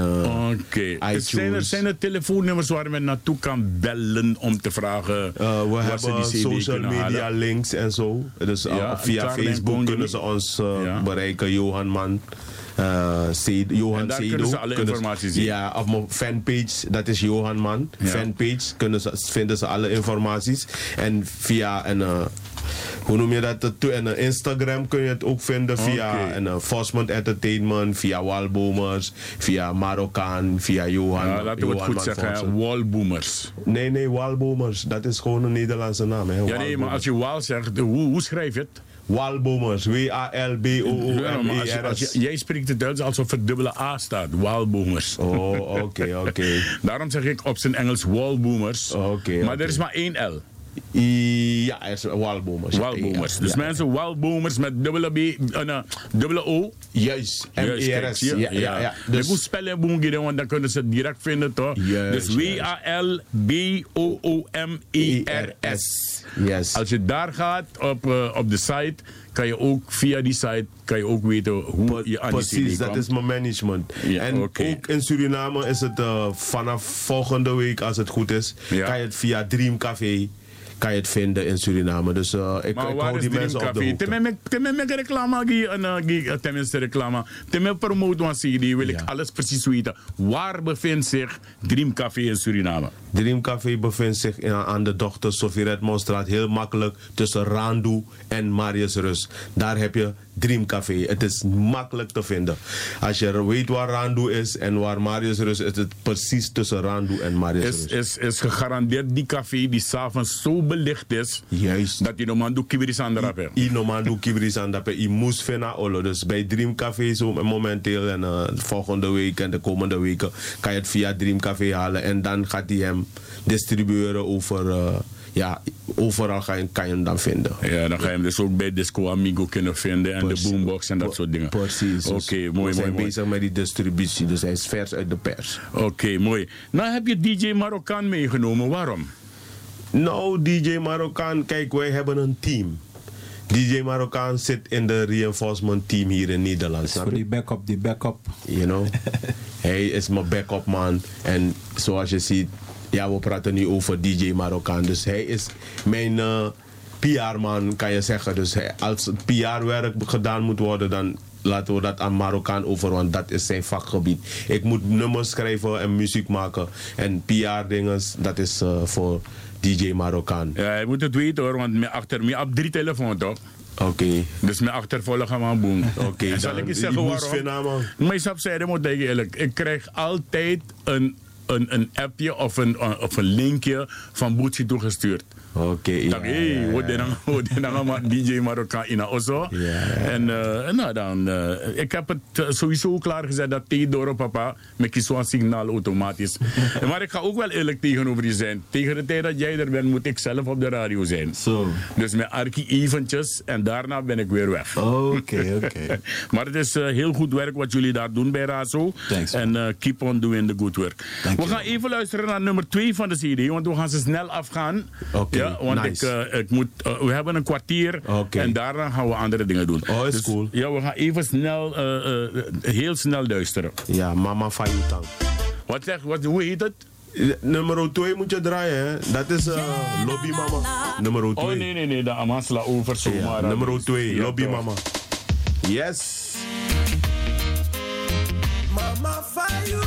Oké. iTunes. Zijn er, zijn er telefoonnummers waar men naartoe kan bellen om te vragen we hebben social media halen? links en zo. Dus Ja, via Facebook kunnen ze ons Ja. bereiken, Johan Man. Seed- Johan En daar kunnen ze alle informatie zien. Ja, op mijn fanpage, dat is Johan Man. Ja. Fanpage kunnen ze, vinden ze alle informaties. En via een, uh, hoe noem je dat? En uh, Instagram kun je het ook vinden via Fosman Entertainment, via Walbomers, via Marokkaan, via Johan. Ja, laten we het Johan goed zeggen. Wallboomers. Nee, nee, Walbomers. Dat is gewoon een Nederlandse naam. Hè? Ja, nee, maar als je Wal zegt, hoe, hoe schrijf je het? Als W-A-L-B-O-O-M-E-R-S. je- Jij spreekt het Duits alsof er dubbele A staat. Wallboomers. Oh, oké, oké. Daarom zeg ik op zijn Engels wallboomers. Oké, maar er is maar één L. Ja, is Walbomers. Wallboomers. Ja, Dus mensen, wallboomers met dubbele B, eh, nou, dubbele O. Juist, M-E-R-S. Ja, ja, ja. Dus, ik moet spellen boem want dan kunnen ze het direct vinden, toch? Dus W-A-L-B-O-O-M-E-R-S. Yes. Als je daar gaat op, eh, op de site, kan je ook via die site kan je ook weten hoe je aan die Precies, dat is mijn management. En ook in Suriname is het eh, vanaf volgende week, als het goed is, kan je het via Dream Café kan je het vinden in Suriname. Dus eh, ik, Maar ik hou die mensen op de hoogte. Tenminste, tenminste reclame, eh, gi- eh, tenminste reclame. Tenminste promote van CD, wil ik alles precies weten. Waar bevindt zich Dream Café in Suriname? Dream Café bevindt zich in- aan de dochter Sofie Redmondstraat heel makkelijk tussen Randu en Marius Rus. Daar heb je Dream Café. Het is makkelijk te vinden. Als je weet waar Randu is en waar Marius Rus is, is het precies tussen Randu en Marius Is, Rus. is, is gegarandeerd die café die s'avonds zo belicht is. Juist. Dat je nog man doet kibiris aan de rap hebt. I no man doe kibris aan dat I moest vinden olo. Dus bij Dream Café zo momenteel en eh, volgende week en de komende weken kan je het via Dream Café halen en dan gaat hij hem distribueren over eh, ja overal ga je, kan je hem dan vinden. Ja, dan ga je hem dus ook bij Disco Amigo kunnen vinden en de boombox en dat soort dingen. Precies. Oké, Dus mooi, We mooi, zijn mooi. bezig met die distributie, dus hij is vers uit de pers. Oké, mooi. Nou heb je DJ Marokkaan meegenomen. Waarom? Nou, DJ Marokkaan, kijk, wij hebben een team. DJ Marokkaan zit in de reinforcement team hier in Nederland. Voor die backup, die backup. You know? Hij is mijn backup man. En zoals je ziet, ja, we praten nu over DJ Marokkaan. Dus hij is mijn eh, PR-man, kan je zeggen. Dus hij, als het PR-werk gedaan moet worden, dan laten we dat aan Marokkaan over, want dat is zijn vakgebied. Ik moet nummers schrijven en muziek maken. En PR-dingen, dat is eh, voor DJ Marokkaan. Ja, je moet het weten hoor, want me achter me op drie telefoon toch? Oké. Dus mijn achtervolgen gaan we boem. Oké, zal dan- ik je zeggen waarom? vinden, man. Maar ik zei, moet ik eerlijk, ik krijg altijd een, een, een appje of een, of een linkje van Boetsie toegestuurd. Oké, hoe dit dan- DJ Marokkaan in Osso. En eh, nou dan, eh, ik heb het eh, sowieso klaargezet dat Theodoro papa met zo'n signaal automatisch. maar ik ga ook wel eerlijk tegenover je zijn. Tegen de tijd dat jij er bent, moet ik zelf op de radio zijn. Zo. Dus met Arki eventjes en daarna ben ik weer weg. Oké, oké. maar het is heel goed werk wat jullie daar doen bij Razo. Thanks, en keep on doing the good work. Dank we gaan even luisteren naar nummer 2 van de CD, want we gaan ze snel afgaan. Oké, ja, want nice. ik, eh, ik moet, eh, we hebben een kwartier en daarna gaan we andere dingen doen. Oh, is Dus, cool. Ja, we gaan even snel, eh, eh, heel snel luisteren. Ja, Mama Fayutang. Wat zeg, wat, hoe heet het? Nummer 2 moet je draaien, hè? Dat is eh, Lobby Mama. Nummer 2. Oh nee, nee, nee, de Amasla over zomaar. Ja, nummer 2, Ja, Lobby toch. Mama. Yes. Mama Fayuta,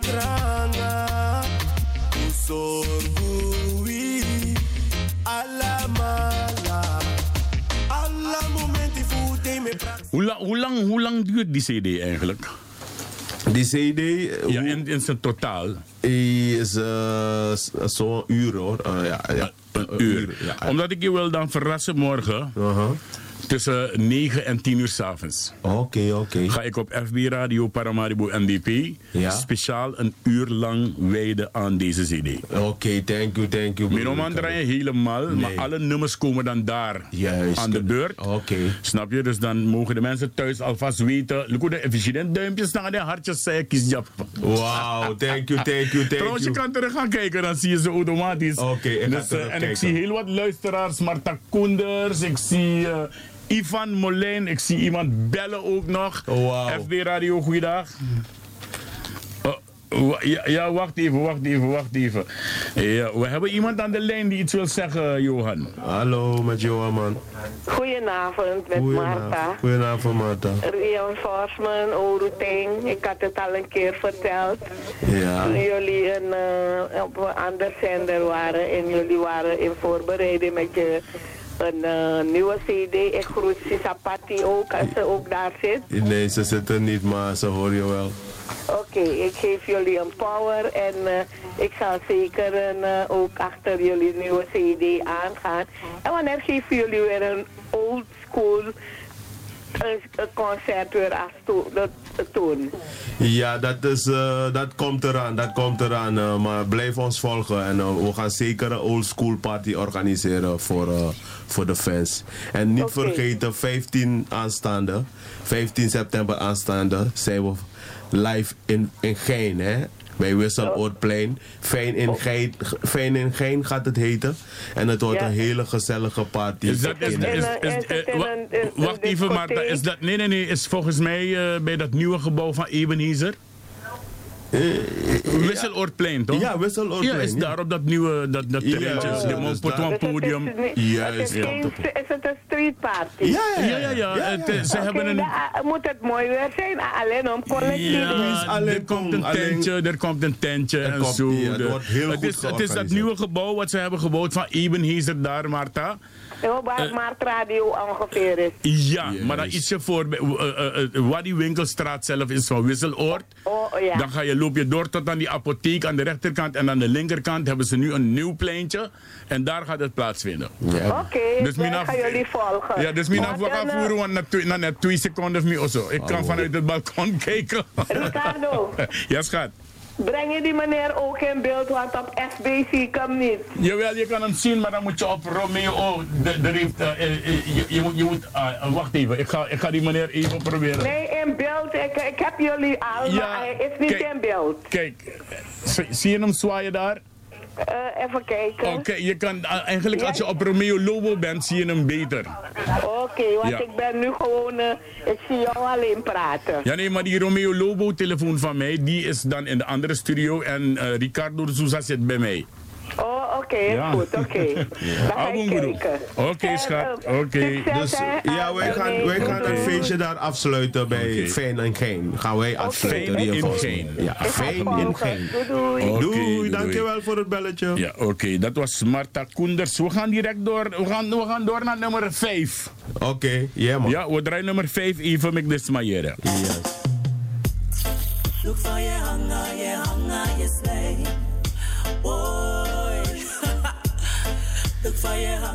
pranga. Usorgui alamala. Alla momenti voete me. Hoe, la- hoe, lang, hoe lang duurt die CD eigenlijk? Die CD Ja, in, in zijn totaal. is eh, s- zo'n uur hoor. Eh, ja, ja. Een uur. Ja. Omdat ik je wil dan verrassen morgen. Tussen 9 en 10 uur s'avonds. Oké, oké. Ga ik op FB Radio Paramaribo NDP Ja. speciaal een uur lang wijden aan deze CD. Oké, thank you, thank you. Minoman draaien helemaal, maar alle nummers komen dan daar Juist. aan de beurt. Oké. Snap je? Dus dan mogen de mensen thuis alvast weten. Look de efficiënt duimpjes naar de hartjes zei kiesjap. Wauw, thank you, thank you, thank Trouwens, je you. kan terug gaan kijken, dan zie je ze automatisch. Oké, ik dus, eh, En ik terugkijken. zie heel wat luisteraars, Marta Koenders, ik zie eh, Ivan Molijn, ik zie iemand bellen ook nog. Wauw. FB Radio, goeiedag. Wa- ja, ja, wacht even, wacht even, wacht even. Ja, we hebben iemand aan de lijn die iets wil zeggen, Johan. Hallo, met Johan man. Goedenavond met Marta. Goedenavond, Marta. Reinforcement, Oroutine. Ik had het al een keer verteld. Ja. Toen jullie een, eh, op een ander zender waren en jullie waren in voorbereiding met je een eh, nieuwe CD. Ik groet Sisapati ook als ze ook daar zit. Nee, ze zitten niet, maar ze horen je wel. Oké, ik geef jullie een power en eh, ik zal zeker een, eh, ook achter jullie nieuwe CD aangaan. En wanneer geven jullie weer een old school een, concert weer af doen? Ja, dat, is, eh, dat komt eraan, dat komt eraan. eh, maar blijf ons volgen en eh, we gaan zeker een old school party organiseren voor, voor de fans. En niet vergeten, 15 aanstaande, 15 september aanstaande, zijn we live in, in Gein, hè? Bij Wisseloordplein. Fijn in, Gein, Fijn in Gein gaat het heten. En het wordt Ja. een hele gezellige party. Is dat, is, is, is, eh, wa- wacht even, Marta. Is dat, nee, nee, nee. Is volgens mij eh, bij dat nieuwe gebouw van Ebenezer. Wisseloordplein, toch? Ja, Wisseloordplein, Ja, is ja. daar op dat nieuwe, dat, dat Ja, terreintje. dus de daar- Montpotoin podium. Het Juist. is, het een street party? Ja, ja, ja. ja. Het, eh, ze hebben een... dan, ah, moet het mooi weer zijn, ah, alleen om collectief. Ja, er komt een alleen- tentje, er komt een tentje en komt- zo. ja, het wordt heel het, goed is, het is dat nieuwe gebouw wat ze hebben gebouwd van Ebenezer daar, Marta. Ja, waar Maart Radio ongeveer is. Ja, maar dan ietsje voor, eh, eh, eh, waar die winkelstraat zelf is van Wisseloord. Oh, ja. Dan ga je, loop je door tot aan die apotheek aan de rechterkant en aan de linkerkant hebben ze nu een nieuw pleintje. En daar gaat het plaatsvinden. Oké, Dus dan mina- gaan jullie volgen. Ja, dus mina Maar we gaan eh, voeren, want na twee- na net twee seconden of meer zo. Ik Oh, kan vanuit het balkon kijken. Ricardo, ja, schat. Breng je die meneer ook in beeld, want op FB zie ik hem niet. Jawel, je kan hem zien, maar dan moet je op Romeo. Oh, de, de, eh, eh, eh, je, je moet. Je moet wacht even, ik ga, ik ga die meneer even proberen. Nee, in beeld. Ik, ik heb jullie al, Ja, maar hij is niet kijk. in beeld. Kijk, zie- zie je hem zwaaien daar? Eh, even kijken. Oké, je kan ah, eigenlijk als je op Romeo Lobo bent, zie je hem beter. Oké, want Ja. ik ben nu gewoon, eh, ik zie jou alleen praten. Ja, nee, maar die Romeo Lobo telefoon van mij, die is dan in de andere studio en eh, Ricardo de Souza zit bij mij. Oh, oké, Ja. goed, oké. Dan ga ik kijken. Oké, Eh, schat. eh, Oké. Dus ja, wij aan- gaan, wij gaan doei. feestje daar afsluiten bij Fijn en Geen. Gaan wij afsluiten. Fijn in. Geen. Ja, in volgen. Geen. Doei, doei. Oké, Doei, doei. dankjewel voor het belletje. Ja, oké, dat was Marta Koenders. We gaan direct door, we gaan, we gaan door naar nummer 5. Oké, ja man. Ja, we draaien nummer 5 even met de smayeren. Yes. Look van je hangen, je hangen, je slijt.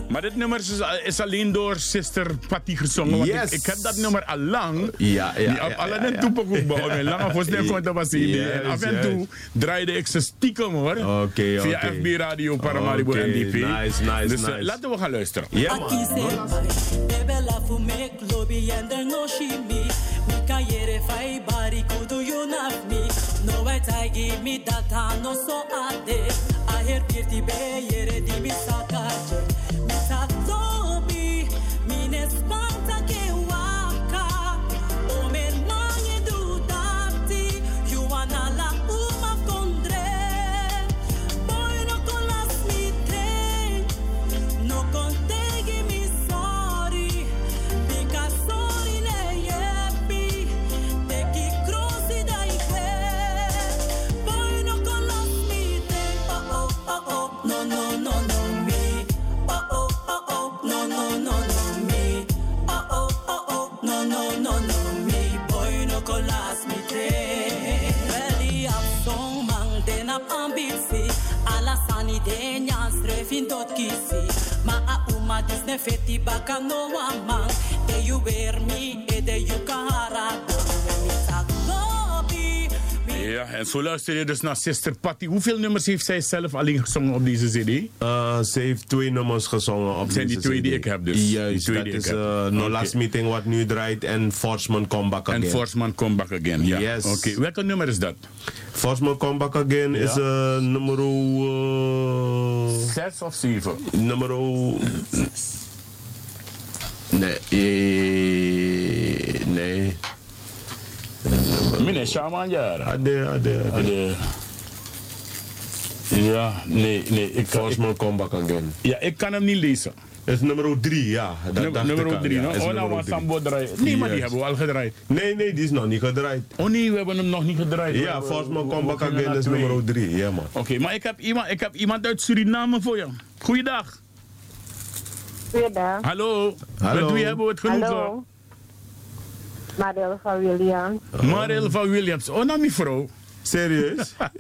Maar dit nummer is, is alleen door Sister Patty gezongen. Want Yes. ik, ik heb dat nummer al lang. Ja, ja, Die op ja, alle ja, den ja. toepen ook bij Lang of snel komt dat was En af en toe draaide ik ze stiekem hoor. Oké, Via. FB Radio Paramaribo Oké, NDP. nice, nice, dus eh, nice. laten we gaan luisteren. Ja, there no shimi. Mi ka yere fai bari kudu you not me. No way I give me that I no so Սահեր պիրտի բե երեդի մի սակաճը alla sani de nyans trefin tot kisi. Ma a uma dis ne feti baka no amang, de me, e de you. Ja, en zo luister je dus naar Sister Patty. Hoeveel nummers heeft zij zelf alleen gezongen op deze CD? Eh, ze heeft twee nummers gezongen op zijn die deze twee die ik heb dus. Juist, Die twee dat die is ik eh, No. Last Meeting wat nu draait en Forsman Come Back Again. En Forsman Come Back Again. Ja. Yes. Oké, welke nummer is dat? Forsman Come Back Again is Ja. eh, nummer... Zes of zeven? nummer... Nee, nee. Meneer Shaman Jara. Ade, ade, ade. Ja, nee, nee. Ik, Forsman Come Back Again. ja, ik kan hem niet lezen. Het is nummer drie, ja. Dat Nummer, dacht ik nummer al, drie, ja. no? Is Oh, nou, was. Sambo draaien. Nee, maar die hebben we al gedraaid. Nee, nee, die is nog niet gedraaid. Oh nee, we hebben hem nog niet gedraaid. Ja, We- Forsman we- Come we Back gingen Again is nummer drie, ja man. Oké, maar ik heb, iemand, ik heb iemand uit Suriname voor je. Goeiedag. Goeiedag. Hallo. Hallo. Met wie hebben we het genoegen? Hallo. Maril van Williams. Maril van Williams. Oh, nou, mevrouw. Serieus?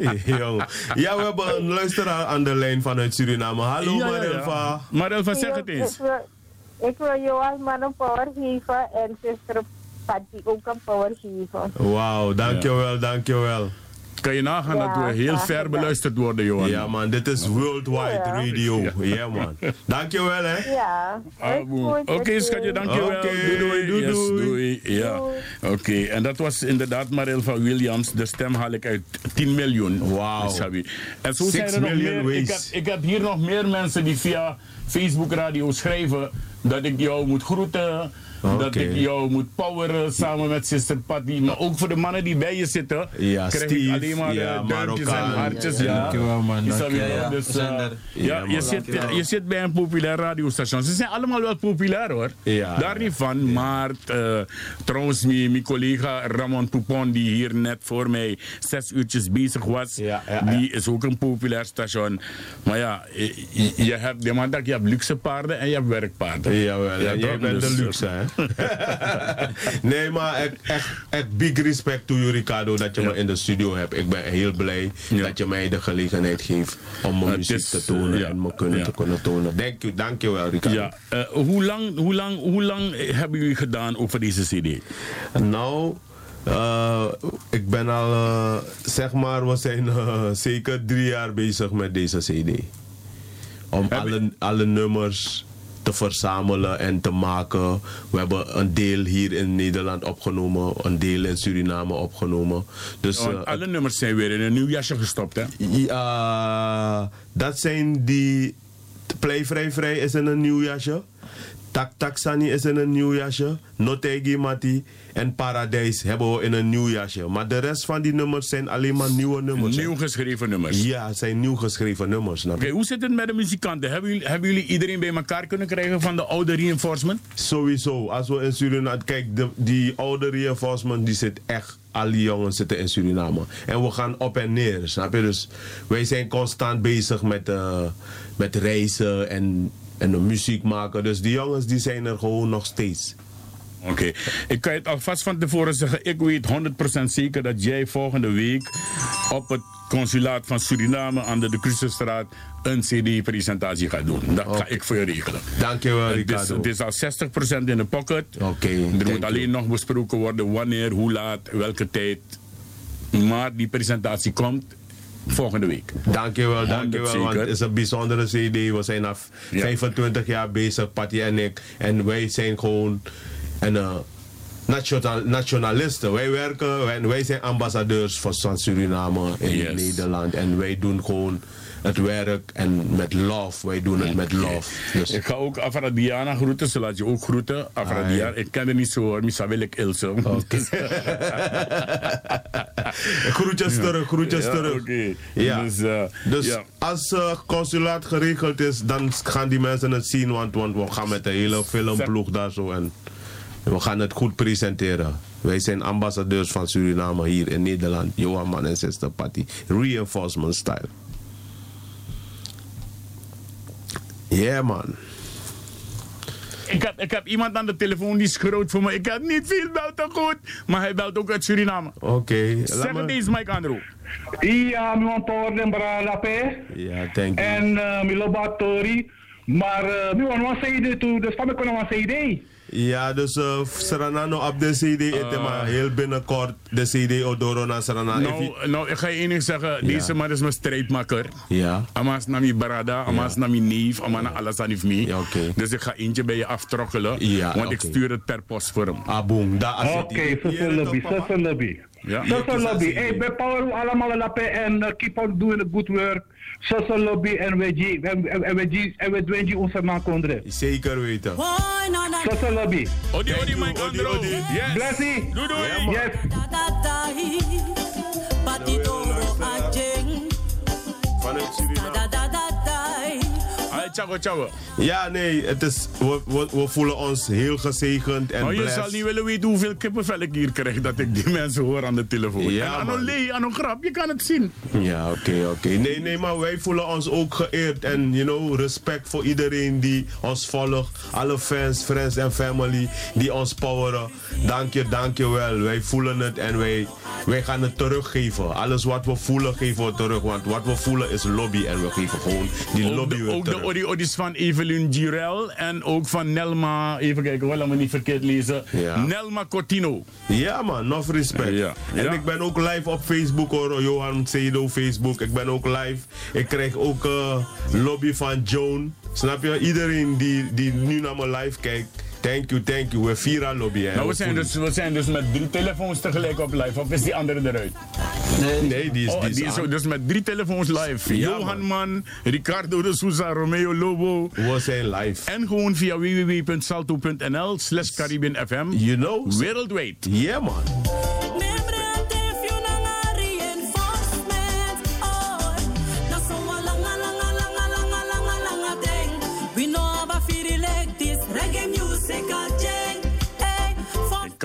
Ja, we hebben een luisteraar aan de lijn vanuit Suriname. Hallo Ja, ja, ja. Marilva. Marelva, zeg het Ik eens. wil, ik wil Joas maar een power geven en zuster Patty ook een power geven. Wauw, dankjewel, dankjewel. Kan je nagaan Ja, dat we heel ver beluisterd worden, Johan? Ja man, dit is worldwide Ja. radio. Ja man. Dankjewel hè. Ja. Ah, Oké, schatje, dankjewel. Oké, doei, doei. doei, Yes, doei. doei. Ja. Oké, en dat was inderdaad Maril van Williams. De stem haal ik uit 10 miljoen. Wauw. En zo zijn er nog million meer. Ik heb, ik heb hier nog meer mensen die via Facebook Radio schrijven dat ik jou moet groeten. Dat ik jou moet poweren samen met Sister Patty. Maar ook voor de mannen die bij je zitten. Ja, krijg Steve, ik alleen maar ja, eh, duimpjes en hartjes. Ja, Ja, dankjewel, man, Je dankjewel. Dus, eh, ja, Ja, je, man. zit, je zit bij een populair radiostation. Ze zijn allemaal wel populair hoor. Ja. Daar niet van. Maar eh, trouwens, mijn, collega Ramon Poupon, die hier net voor mij zes uurtjes bezig was, Ja, ja, die is ook een populair station. Maar ja, je, hebt, de man dat je hebt luxe paarden en je hebt werkpaarden. Jawel, ja, jij bent de Dus, luxe hè. nee, maar echt, echt, big respect to you Ricardo dat je me in de studio hebt. Ik ben heel blij Ja. dat je mij de gelegenheid geeft om mijn muziek is, te tonen ja. en me kunnen te kunnen tonen. Dank je, dank je wel Ricardo. Ja, eh, hoe, lang, hoe, lang, hoe lang hebben jullie gedaan over deze CD? Nou, eh, ik ben al, eh, zeg maar, we zijn eh, zeker drie jaar bezig met deze CD. Om alle, alle nummers te verzamelen en te maken. We hebben een deel hier in Nederland opgenomen, een deel in Suriname opgenomen. Dus, Want eh, alle nummers zijn weer in een nieuw jasje gestopt, hè? ja, dat zijn die. Play Vrij Vrij is in een nieuw jasje. Tak Tak Sani is in een nieuw jasje. Notegi Mati en Paradijs hebben we in een nieuw jasje. Maar de rest van die nummers zijn alleen maar nieuwe nummers. Nieuw geschreven nummers. Ja, het zijn nieuw geschreven nummers. Oké, hoe zit het met de muzikanten? Hebben jullie, hebben jullie iedereen bij elkaar kunnen krijgen van de oude reinforcement? Sowieso. Als we in Suriname... Kijk, de, die oude reinforcement die zit echt... Al die jongens zitten in Suriname. En we gaan op en neer, snap je? Dus wij zijn constant bezig met, eh, met reizen en, en de muziek maken. Dus die jongens die zijn er gewoon nog steeds. Oké, ik kan je het alvast van tevoren zeggen. Ik weet 100% zeker dat jij volgende week op het consulaat van Suriname aan de De Cruisestraat een CD-presentatie gaat doen. Dat ga ik voor je regelen. Dankjewel, Het is, Ricardo. het is al 60% in de pocket. Oké, er moet alleen nog besproken worden wanneer, hoe laat, welke tijd. Maar die presentatie komt volgende week. Dankjewel, dankjewel. Want het is een bijzondere CD. We zijn al 25 jaar bezig, Patty en ik. En wij zijn gewoon een, eh, nationalisten. Wij werken, wij, wij zijn ambassadeurs van van Suriname in Yes. Nederland. En wij doen gewoon het werk en met love. Wij doen het met love. Dus Ik ga ook Afra Diana groeten, ze laat je ook groeten. Afra Ah, Diana, ik ken haar niet zo hoor, misschien wil ik Ilse. groetjes terug, groetjes Ja, terug. Ja. Dus, eh, Dus ja. als uh, consulaat geregeld is, dan gaan die mensen het zien. Want, want we gaan met de hele filmploeg daar zo. En we gaan het goed presenteren. Wij zijn ambassadeurs van Suriname hier in Nederland. Johan Man en Sister Patty. Reinforcement style. Yeah man. Ik heb, ik heb iemand aan de telefoon die is groot voor me. Ik heb niet veel belt te goed, maar hij belt ook uit Suriname. Oké. Zeg het eens, Mike Andrew. Iya, mi wan power den bara lape. Ja, thank you. En uh, mi loba tori. Maar uh, mi wan wan CD tu, dus van mi kono wan CD. Ja, dus uh, Seranano op de CD. Uh, maar heel binnenkort de CD Odoro naar Seranano. Nou, nou, ik ga je één ding zeggen. Deze man is mijn strijdmakker. Ja. Amas nami barada, amas nami neef, amana alles aan. Ja, oké. Dus ik ga eentje bij je aftrokkelen. Ja, want ik stuur het per post voor hem. Ah, boom. Oké, zo lobby, lobby. Ja. Zo lobby. Hey, bij power allemaal lape en uh, keep on doing the good work. Zo lobby en we en- we we doen die onze man kondre. Zeker weten. Zo lobby. Odi, odi, Mike Andrew. Yes. Blessy. Doei, doei. Yes. Ja, nee, het is, we, we, we voelen ons heel gezegend en Maar je blessed. zal niet willen weten hoeveel kippenvel ik hier krijg dat ik die mensen hoor aan de telefoon. Ja, en aan een lee, aan een grap, je kan het zien. Ja, oké, oké. Nee, nee, maar wij voelen ons ook geëerd. En, you know, respect voor iedereen die ons volgt. Alle fans, friends en family die ons poweren. Dank je, dank je wel. Wij voelen het en wij, wij gaan het teruggeven. Alles wat we voelen, geven we terug. Want wat we voelen is lobby. En we geven gewoon die Ook lobby de, weer ook terug. Odis van Evelyn Girel en ook van Nelma, even kijken, wel me niet verkeerd lezen. Ja. Nelma Cotino. Ja man, nog respect. Ja. En Ja. ik ben ook live op Facebook hoor, Johan Cedo Facebook. Ik ben ook live. Ik krijg ook eh, lobby van Joan. Snap je? Iedereen die, die nu naar mijn live kijkt. Thank you, thank you. We vieren lobby. hè. Nou, we, zijn dus, we zijn dus met drie telefoons tegelijk op live. Of is die andere eruit? Nee, nee, die is, Oh, die is die is aan. ook dus met drie telefoons live. Ja, Johan Man, Ricardo de Souza, Romeo Lobo. We zijn live. En gewoon via www.salto.nl slash Caribbean FM. You know? Wereldwijd. Yeah man.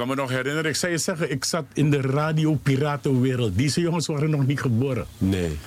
Kan me nog herinneren, ik zou je zeggen, ik zat in de radio-piratenwereld. Deze jongens waren nog niet geboren. Nee.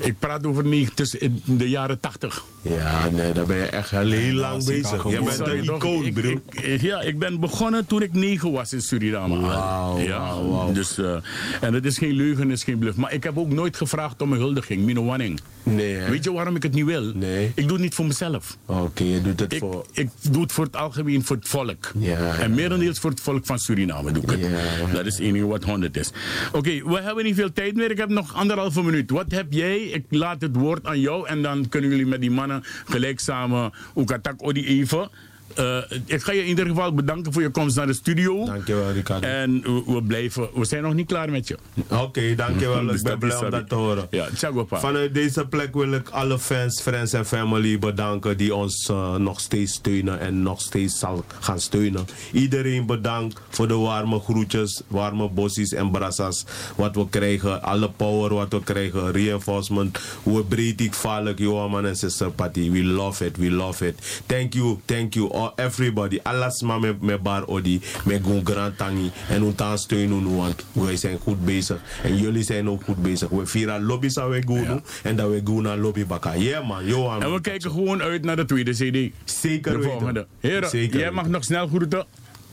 Ik praat over niet tussen in de jaren tachtig. Ja, nee, daar ben je echt heel, heel lang bezig. Je bent een icoon, bro. ik- ik- ja, ik ben begonnen toen ik negen was in Suriname. Wauw, ja, wauw, wauw. Dus, eh, en het is geen leugen, het is geen bluff. Maar ik heb ook nooit gevraagd om een huldiging, Mino Wanning. Nee, hè? Weet je waarom ik het niet wil? Nee. Ik doe het niet voor mezelf. Oké, je doet het Ik, voor... ik doe het voor het algemeen, voor het volk. Ja, En merendeels voor het volk van Suriname doe ik het. Ja. Dat is het enige wat 100 is. Oké, we hebben niet veel tijd meer. Ik heb nog anderhalve minuut. Wat heb jij? Ik laat het woord aan jou. En dan kunnen jullie met die mannen gelijk samen Oekatak Odi even. Eh, ik ga je in ieder geval bedanken voor je komst naar de studio. Dankjewel, Ricardo. En we, we blijven, we zijn nog niet klaar met je. Oké, dankjewel. Dus ik ben blij om dat te horen. Ja, tjago pa. Vanuit deze plek wil ik alle fans, friends en family bedanken die ons eh, nog steeds steunen en nog steeds zal gaan steunen. Iedereen bedankt voor de warme groetjes, warme bossies en brassas wat we krijgen. Alle power wat we krijgen, reinforcement, hoe breed ik valk, Johan en sister Patty. We love it, we love it. Thank you, thank you all, everybody. Alles maar met, met bar odi, met gun grand tangi en ons steunen want wij zijn goed bezig en jullie zijn ook goed bezig. We vieren lobby's aan we en dat we gaan naar lobby bakka. Yeah man, Johan. En we kijken gewoon uit naar de tweede CD. Zeker De volgende. Heren, Zeker jij mag nog snel groeten.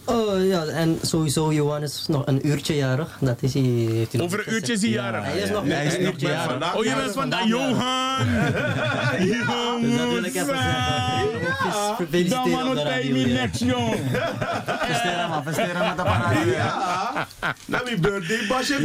Oh ja, en sowieso Johan is nog een uurtje jarig. Dat is hij, heeft hij nog Over een uurtje is hij jarig. hij is nog Ja, maar hij is een uurtje jarig. vandaag. Oh, je bent vandaag Johan! Dus dat wil ik even zeggen. Dan op de het radio. niet ja. niks, jong. Versteren man, versteren met de parade. Ja. Na mijn birthday basje je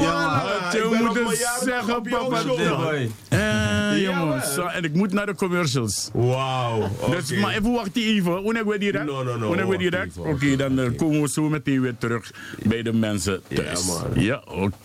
ben moet jarig zeggen, op jouw papa. Eh, jongen, Jawel. zo, en ik moet naar de commercials. Wauw. Dus, maar even wachten even. Wanneer we direct? No, no, no, we wacht direct? Oké, dan eh, komen we zo meteen weer terug bij de mensen thuis. man. Ja, oké.